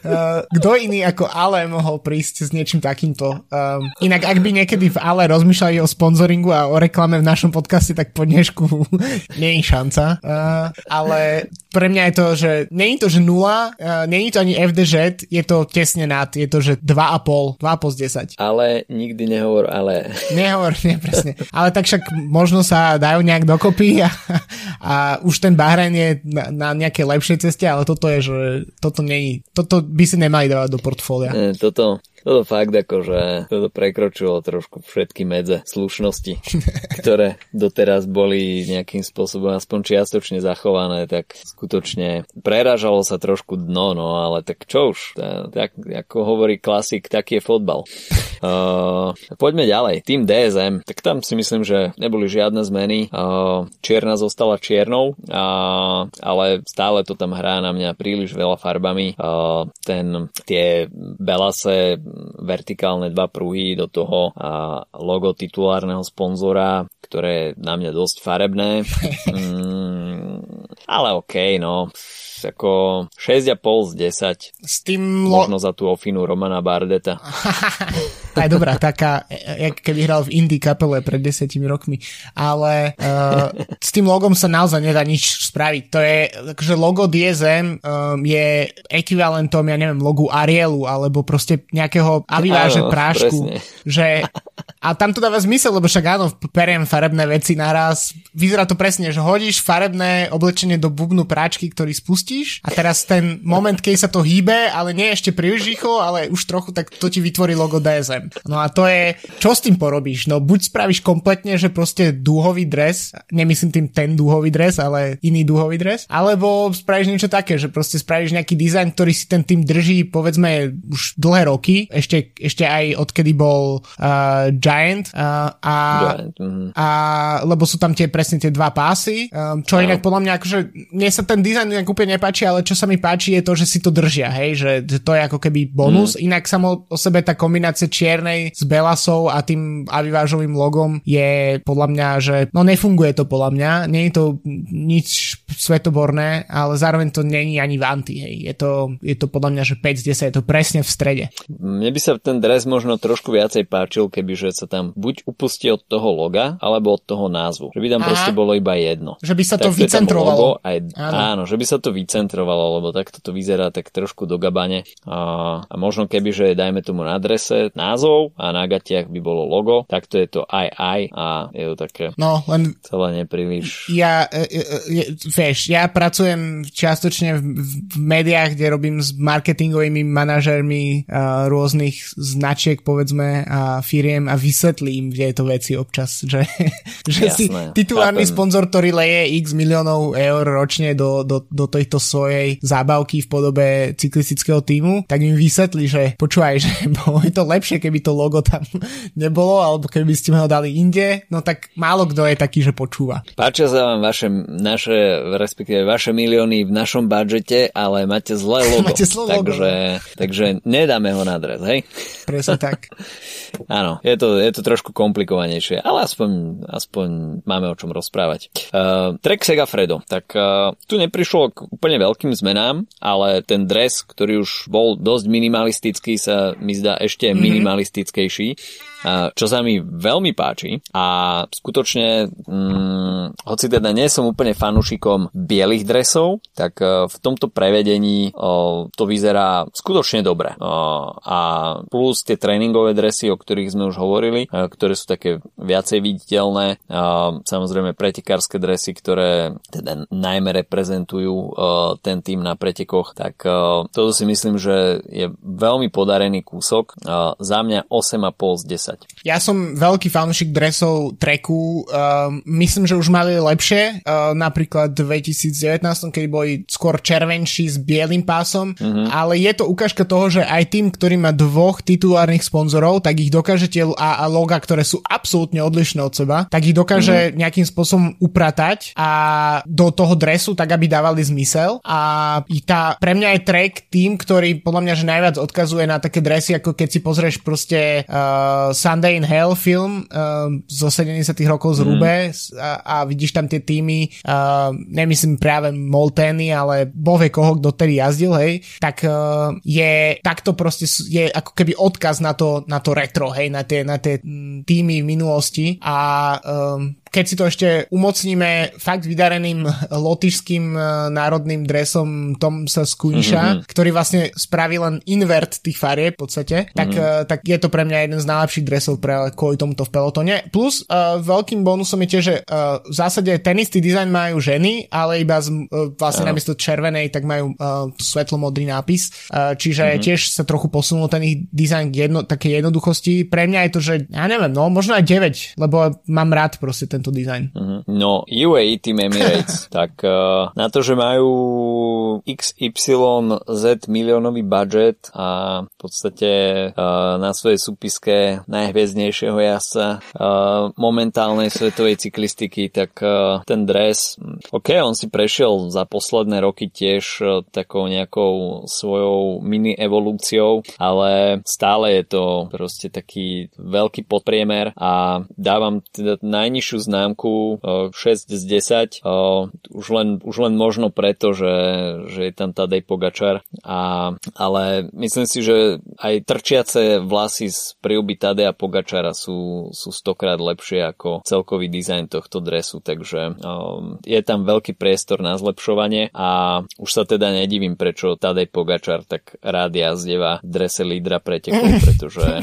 Uh, kto iný ako Ale mohol prísť s niečím takýmto? Um, inak, ak by niekedy v Ale rozmýšľali o sponzoringu a o reklame v našom podcaste, tak po dnešku nie je šanca. Uh, ale pre mňa je to, že je to, že nula, uh, je to ani FDŽ, je to tesne nad, je to, že 2,5, 2,5 z 10. Ale nikdy nehovor, ale... Nehovor, nie, presne. Ale tak však možno sa dajú nejak dokopy a, a už ten Bahrain je na, na nejakej lepšej ceste, ale toto je, že toto nie toto by si nemali dávať do portfólia. E, toto, toto fakt akože toto prekročilo trošku všetky medze slušnosti, ktoré doteraz boli nejakým spôsobom aspoň čiastočne zachované, tak skutočne preražalo sa trošku dno, no ale tak čo už, tak ako hovorí klasik, taký je fotbal. Uh, poďme ďalej. Tým DSM, tak tam si myslím, že neboli žiadne zmeny. Uh, čierna zostala čiernou, uh, ale stále to tam hrá na mňa príliš veľa farbami. Uh, ten, tie belase vertikálne dva pruhy do toho a logo titulárneho sponzora, ktoré je na mňa dosť farebné. Mm, ale okej, okay, no ako 6,5 z 10. S tým lo... Možno za tú ofinu Romana Bardeta. Aj dobrá, taká, jak keby hral v indie kapele pred desiatimi rokmi. Ale uh, s tým logom sa naozaj nedá nič spraviť. To je, akože logo DSM um, je ekvivalentom, ja neviem, logu Arielu, alebo proste nejakého aviváže prášku. Že, a tam to dáva zmysel, lebo však áno, periem farebné veci naraz. Vyzerá to presne, že hodíš farebné oblečenie do bubnu práčky, ktorý spustíš a teraz ten moment, keď sa to hýbe, ale nie ešte príliš rýchlo, ale už trochu, tak to ti vytvorí logo DSM. No a to je, čo s tým porobíš? No buď spravíš kompletne, že proste dúhový dres, nemyslím tým ten dúhový dres, ale iný dúhový dres, alebo spravíš niečo také, že proste spravíš nejaký dizajn, ktorý si ten tým drží povedzme už dlhé roky, ešte, ešte aj odkedy bol uh, Giant uh, a, Giant, mm. a lebo sú tam tie presne tie dva pásy, um, čo no. inak podľa mňa akože mne sa ten dizajn nejak úplne nepáči, ale čo sa mi páči je to, že si to držia, hej, že to je ako keby bonus, mm. inak samo o sebe tá kombinácia čier čiernej s belasou a tým avivážovým logom je podľa mňa, že no nefunguje to podľa mňa, nie je to nič svetoborné, ale zároveň to není ani vanty, hej. Je to, je to podľa mňa, že 5 z 10, je to presne v strede. Mne by sa ten dres možno trošku viacej páčil, keby že sa tam buď upustí od toho loga, alebo od toho názvu. Že by tam Aha. proste bolo iba jedno. Že by sa tak to vycentrovalo. Logo, aj, áno. áno, že by sa to vycentrovalo, lebo takto to vyzerá tak trošku do gabane. A, a možno keby, že dajme tomu na adrese názov a na gatiach by bolo logo, tak to je to aj aj a je to také no, len celé nepríliš. Ja, e, e, e, vieš, ja pracujem čiastočne v, v médiách, kde robím s marketingovými manažermi uh, rôznych značiek, povedzme, a firiem a vysvetlím tieto veci občas, že, že Jasné, si titulárny chápem. sponzor, ktorý leje x miliónov eur ročne do, do, do tejto svojej zábavky v podobe cyklistického týmu, tak im vysvetlí, že počúvaj, že bolo to lepšie, keby to logo tam nebolo, alebo keby ste ho dali inde, no tak málo kto je taký, že počúva. Páčia sa vám vaše, naše respektíve vaše milióny v našom budžete, ale máte zlé logo. máte zlé logo. Takže, no. takže nedáme ho na dres, hej? Presne tak. Áno, je to, je to trošku komplikovanejšie, ale aspoň, aspoň máme o čom rozprávať. Uh, Trek Segafredo, tak uh, tu neprišlo k úplne veľkým zmenám, ale ten dres, ktorý už bol dosť minimalistický, sa mi zdá ešte mm-hmm. minimalistickejší čo sa mi veľmi páči a skutočne, hm, hoci teda nie som úplne fanúšikom bielých dresov, tak e, v tomto prevedení o, to vyzerá skutočne dobre. O, a plus tie tréningové dresy, o ktorých sme už hovorili, e, ktoré sú také viacej viditeľné, samozrejme pretekárske dresy, ktoré teda najmä reprezentujú ten tým na pretekoch, tak toto si myslím, že je veľmi podarený kúsok. Za mňa 8,5 z 10. 10. Ja som veľký fanúšik dresov treku. Uh, myslím, že už mali lepšie. Uh, napríklad v 2019, keď boli skôr červenší s bielým pásom. Mm-hmm. Ale je to ukážka toho, že aj tým, ktorý má dvoch titulárnych sponzorov, tak ich dokážete a, a loga, ktoré sú absolútne odlišné od seba, tak ich dokáže mm-hmm. nejakým spôsobom upratať a do toho dresu, tak aby dávali zmysel. A tá, pre mňa je track tým, ktorý podľa mňa že najviac odkazuje na také dresy, ako keď si pozrieš proste uh, Sunday in Hell film uh, zo 70 rokov z mm. A, a vidíš tam tie týmy, uh, nemyslím práve Molteny, ale bove koho, kto tedy jazdil, hej, tak uh, je takto proste je ako keby odkaz na to, na to retro, hej, na tie, na tie mm, týmy v minulosti. A um, keď si to ešte umocníme fakt vydareným lotišským e, národným dresom Tomsa Skunša, mm-hmm. ktorý vlastne spraví len invert tých farieb v podstate, tak, mm-hmm. tak je to pre mňa jeden z najlepších dresov pre kvôli tomuto v pelotone. Plus uh, veľkým bonusom je tiež, že uh, v zásade ten istý dizajn majú ženy, ale iba z, uh, vlastne uh. namiesto červenej, tak majú uh, svetlomodrý nápis. Uh, čiže mm-hmm. tiež sa trochu posunul ten ich dizajn k jedno, také jednoduchosti. Pre mňa je to, že ja neviem, no možno aj 9, lebo mám rád proste ten tento dizajn. Uh-huh. No, UAE Team Emirates, tak uh, na to, že majú XYZ miliónový budget a v podstate uh, na svojej súpiske najhviezdnejšieho jazdca uh, momentálnej svetovej cyklistiky, tak uh, ten dres, ok, on si prešiel za posledné roky tiež uh, takou nejakou svojou mini evolúciou, ale stále je to proste taký veľký podpriemer a dávam teda najnižšiu známku 6 z 10, už len, už len možno preto, že, že je tam Tadej Pogačar, a, ale myslím si, že aj trčiace vlasy z príuby Tadeja Pogačara sú, sú stokrát lepšie ako celkový dizajn tohto dresu, takže um, je tam veľký priestor na zlepšovanie a už sa teda nedivím, prečo Tadej Pogačar tak rád jazdieva v drese lídra pretekov, pretože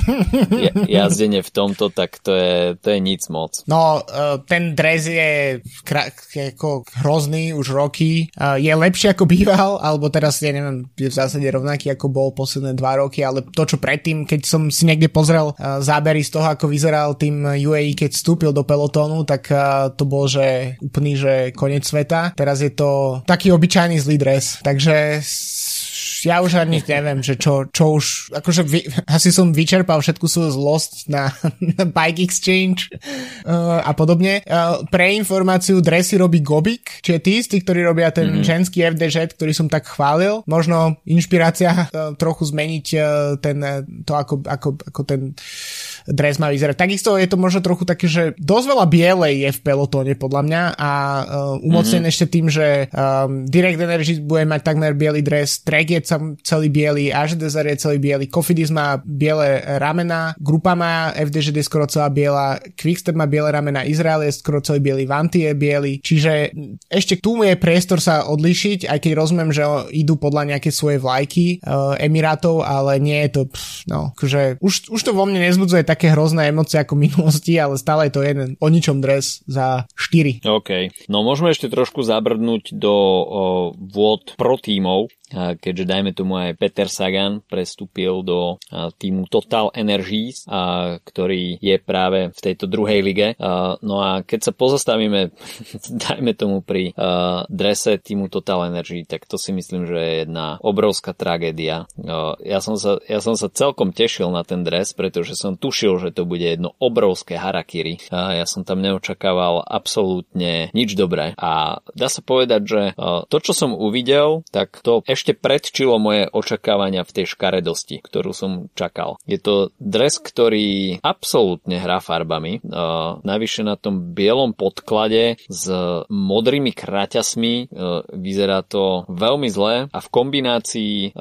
jazdenie v tomto, tak to je, to je nic moc. No, ten dres je, kra- ako hrozný už roky. Uh, je lepší ako býval, alebo teraz ja neviem, je v zásade rovnaký ako bol posledné dva roky, ale to čo predtým, keď som si niekde pozrel uh, zábery z toho, ako vyzeral tým UAE, keď vstúpil do pelotónu, tak uh, to bol, že úplný, že koniec sveta. Teraz je to taký obyčajný zlý dres. Takže ja už ani neviem, že čo, čo už, akože vy, asi som vyčerpal všetku svoju zlosť na, na Bike Exchange uh, a podobne. Uh, pre informáciu dresy robí Gobik, čiže tí istí, ktorí robia ten mm-hmm. ženský FDŽ, ktorý som tak chválil. Možno inšpirácia uh, trochu zmeniť uh, ten, to ako, ako, ako ten dres má vyzerať. Takisto je to možno trochu také, že dosť veľa bielej je v pelotóne podľa mňa a uh, umocnené mm-hmm. ešte tým, že um, Direct Energy bude mať takmer biely dres, Trek je celý biely, Až Desert je celý biely, Cofidis má biele ramena, Grupa má FDŽD skoro celá biela, Quickstep má biele ramena, Izrael je skoro celý biely, Vanty je biely, čiže ešte tu je priestor sa odlišiť, aj keď rozumiem, že idú podľa nejaké svoje vlajky uh, Emirátov, ale nie je to, pff, no, akože už, už to vo mne nezbudzuje také hrozné emócie ako minulosti, ale stále je to jeden o ničom dres za 4. OK. No môžeme ešte trošku zabrdnúť do o, vôd pro tímov, keďže dajme tomu aj Peter Sagan prestúpil do týmu Total Energies, ktorý je práve v tejto druhej lige. No a keď sa pozastavíme, dajme tomu pri drese týmu Total Energy, tak to si myslím, že je jedna obrovská tragédia. Ja som sa, ja som sa celkom tešil na ten dres, pretože som tušil, že to bude jedno obrovské harakiri. Ja som tam neočakával absolútne nič dobré. A dá sa povedať, že to, čo som uvidel, tak to ešte predčilo moje očakávania v tej škaredosti, ktorú som čakal. Je to dres, ktorý absolútne hrá farbami. Navyše na tom bielom podklade s modrými kraťasmi vyzerá to veľmi zle a v kombinácii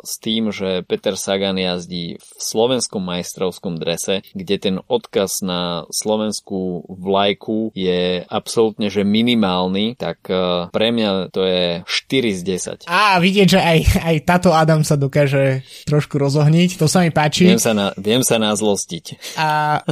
s tým, že Peter Sagan jazdí v slovenskom majstrovskom drese, kde ten odkaz na slovenskú vlajku je absolútne že minimálny, tak pre mňa to je 4 z 10. Á, vidieť, že aj, aj táto Adam sa dokáže trošku rozohniť, to sa mi páči. Viem sa, na, viem sa nazlostiť. A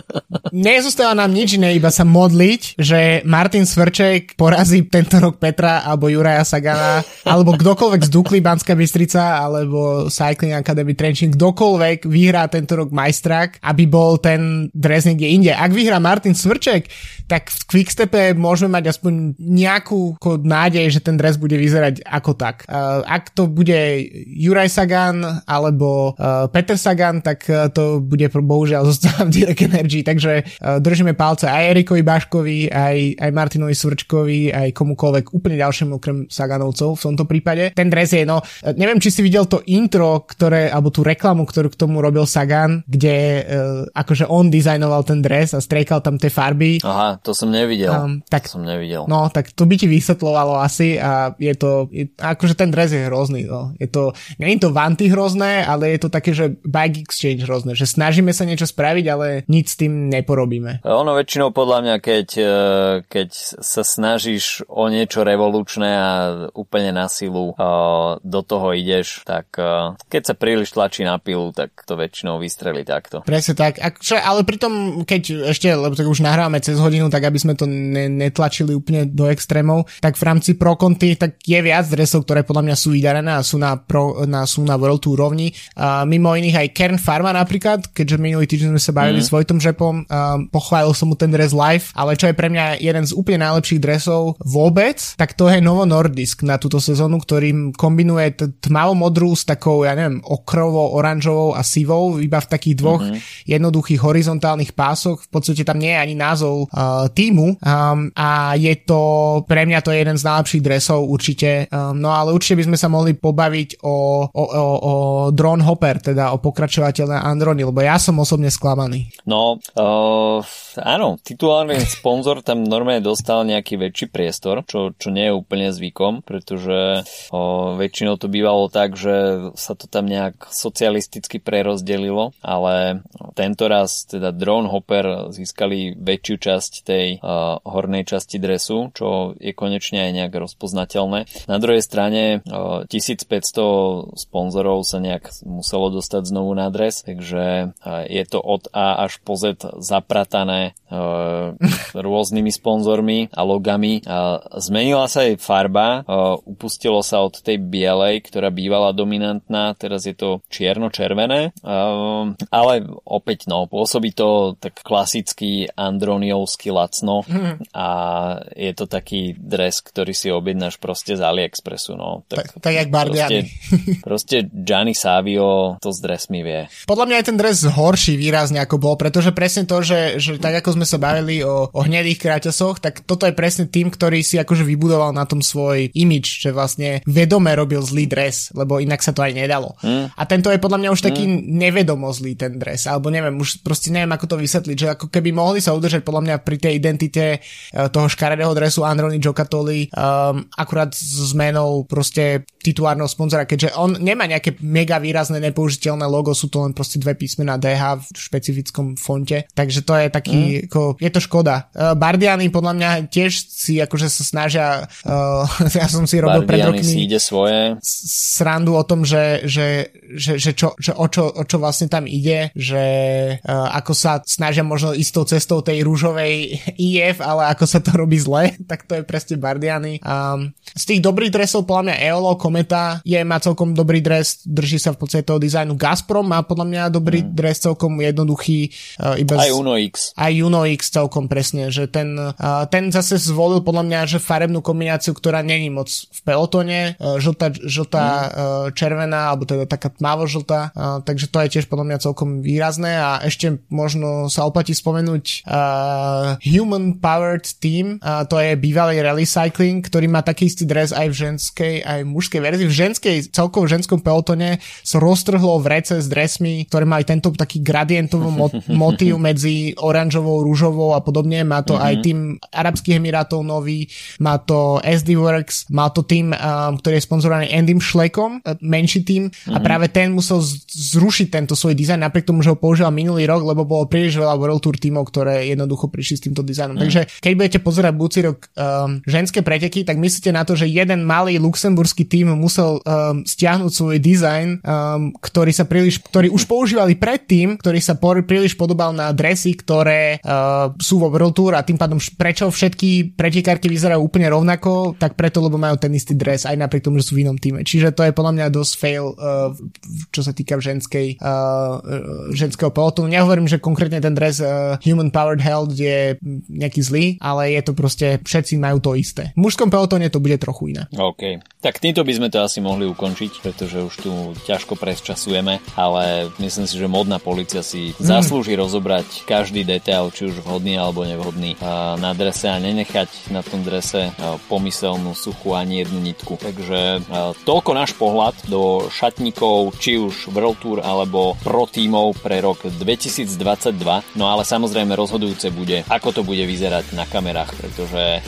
nezostáva nám nič iné, iba sa modliť, že Martin Svrček porazí tento rok Petra alebo Juraja Sagana, alebo kdokoľvek z Dukly Banská Bystrica, alebo Cycling Academy Trenčín, kdokoľvek vyhrá tento rok majstrak, aby bol ten dres niekde inde. Ak vyhrá Martin Svrček, tak v Quickstepe môžeme mať aspoň nejakú nádej, že ten dres bude vyzerať ako tak. Ak to bude Juraj Sagan alebo Peter Sagan, tak to bude bohužiaľ zostávať v Direct Energy, takže držíme palce aj Erikovi Baškovi, aj, aj Martinovi Svrčkovi, aj komukoľvek úplne ďalšiemu okrem Saganovcov v tomto prípade. Ten dres je, no, neviem, či si videl to intro, ktoré, alebo tú reklamu, ktorú k tomu robil Sagan, kde akože on dizajnoval ten dres a striekal tam tie farby. Aha, to som nevidel. Um, tak, to som nevidel. No, tak to by ti vysvetlovalo asi a je to, je, akože ten dres je hrozný. No. Je to, nie je to vanty hrozné, ale je to také, že bike exchange hrozné, že snažíme sa niečo spraviť, ale nič s tým neporobíme. Ono väčšinou podľa mňa, keď, e, keď sa snažíš o niečo revolučné a úplne na silu e, do toho ideš, tak e, keď sa príliš tlačí na pilu, tak to väčšinou vystrelí takto. Presne tak. Akže, ale pritom, keď ešte, lebo tak už nahrávame cez hodinu, tak aby sme to ne, netlačili úplne do extrémov, tak v rámci Pro Conti tak je viac dresov, ktoré podľa mňa sú vydarené a sú na, pro, na, sú na World Tour rovni. A mimo iných aj Kern Pharma napríklad, keďže minulý týždeň sme sa bavili mm. s Vojtom Žepom, pochválil som mu ten dres live, ale čo je pre mňa jeden z úplne najlepších dresov vôbec, tak to je Novo Nordisk na túto sezónu, ktorým kombinuje t- tmavomodrú s takou, ja neviem, okrovo, oranžovou a sivou, iba v takých dvoch mm-hmm. jednoduchých horizontálnych pásoch. V podstate tam nie je ani názov uh, týmu um, a je to, pre mňa to je jeden z najlepších dresov určite, um, no ale určite by sme sa mohli pobaviť o, o, o, o Drone Hopper, teda o pokračovateľ na Androni, lebo ja som osobne sklamaný. No, uh, áno, titulárny sponzor tam normálne dostal nejaký väčší priestor, čo, čo nie je úplne zvykom, pretože uh, väčšinou to bývalo tak, že sa to tam nejak socialisticky prerozdelilo, ale tento raz teda Drone Hopper získali väčšiu časť tej uh, hornej časti dresu, čo je konečne aj nejak rozpoznateľné. Na druhej strane uh, 1500 sponzorov sa nejak muselo dostať znovu na dres, takže uh, je to od A až po Z zapratané uh, rôznymi sponzormi a logami. Uh, zmenila sa jej farba, uh, upustilo sa od tej bielej, ktorá bývala dominantná, teraz je to čierno-červené, uh, ale opäť no, pôsobí to tak klasický androniovský lacno mm. a je to taký dres, ktorý si objednáš proste z AliExpressu. No. Tak, tak, tak jak Bardiani. Proste, proste Gianni Savio to s dresmi vie. Podľa mňa je ten dres horší výrazne ako bol, pretože presne to, že, že tak ako sme sa bavili o, o hnedých kráťasoch, tak toto je presne tým, ktorý si akože vybudoval na tom svoj imič, že vlastne vedome robil zlý dres, lebo inak sa to aj nedalo. Mm. A tento je podľa mňa už taký mm. nevedomo zlý ten dres, alebo neviem, už proste neviem ako to vysvetliť, že ako keby mohli sa udržať podľa mňa pri tej identite e, toho škaredého dresu Androni Giocattoli um, akurát s zmenou proste titulárneho sponzora, keďže on nemá nejaké mega výrazné nepoužiteľné logo, sú to len proste dve písmená DH v špecifickom fonte, takže to je taký, mm. ako, je to škoda. Uh, Bardiany podľa mňa tiež si akože sa snažia, uh, ja som si robil Bardiany pred rokmi si ide svoje. srandu o tom, že, že, že, že, čo, že o, čo, o čo vlastne tam ide, že uh, ako sa snažia možno istou cestou tej rúžovej IF, ale ako sa to robí zle, tak to je presne Bardiany. Um, z tých dobrých dresov podľa mňa Eolo Kometa je, má celkom dobrý dres, drží sa v podstate toho dizajnu. Gazprom má podľa mňa dobrý mm. dres, celkom jednoduchý. Uh, iba aj Uno X. Aj Uno X celkom presne, že ten, uh, ten zase zvolil podľa mňa, že farebnú kombináciu, ktorá není moc v pelotone, uh, žltá, žltá mm. uh, červená, alebo teda taká tmavo žltá, uh, takže to je tiež podľa mňa celkom výrazné a ešte možno sa oplatí spomenúť uh, Human Powered Team, uh, to je bývalý rally cycling, ktorý má taký istý dres aj v ženskej, aj v mužskej verzii. V ženskej, celkovo ženskom pelotone sa roztrhlo vrece s dresmi, ktoré mali tento taký gradientový mot- motív medzi oranžovou, rúžovou a podobne. Má to mm-hmm. aj tým Arabských Emirátov nový, má to SD Works, má to tým, um, ktorý je sponzorovaný Endym Schleckom, uh, menší tým mm-hmm. a mhm. práve ten musel zrušiť tento svoj dizajn napriek tomu, že ho používal minulý rok, lebo bolo príliš veľa World Tour tímov, ktoré jednoducho prišli s týmto dizajnom. Mm. Takže keď budete pozerať budúci rok um, ženské preteky, tak myslíte na to, že jeden malý luxemburský musel um, stiahnuť svoj dizajn, um, ktorý sa príliš, ktorý už používali predtým, ktorý sa por, príliš podobal na dresy, ktoré uh, sú vo World Tour a tým pádom prečo všetky pretekárky vyzerajú úplne rovnako, tak preto, lebo majú ten istý dres, aj napriek tomu, že sú v inom týme. Čiže to je podľa mňa dosť fail, uh, čo sa týka ženskej, uh, ženského pelotonu. Nehovorím, že konkrétne ten dres uh, Human Powered Health je nejaký zlý, ale je to proste, všetci majú to isté. V mužskom pelotone to bude trochu iné. OK. Tak týmto by sme to asi mohli ukončiť, pretože už tu ťažko presčasujeme, ale myslím si, že modná policia si mm. zaslúži rozobrať každý detail, či už vhodný alebo nevhodný na drese a nenechať na tom drese pomyselnú suchu ani jednu nitku. Takže toľko náš pohľad do šatníkov, či už World Tour alebo pro tímov pre rok 2022. No ale samozrejme rozhodujúce bude, ako to bude vyzerať na kamerách, pretože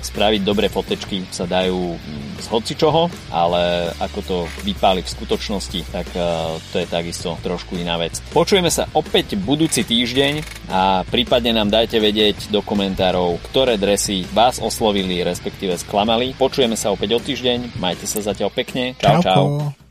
spraviť dobré fotečky sa dajú z hocičoho, ale ako to vypáli v skutočnosti, tak uh, to je takisto trošku iná vec. Počujeme sa opäť budúci týždeň a prípadne nám dajte vedieť do komentárov, ktoré dresy vás oslovili, respektíve sklamali. Počujeme sa opäť o týždeň, majte sa zatiaľ pekne. Čau, čau. čau.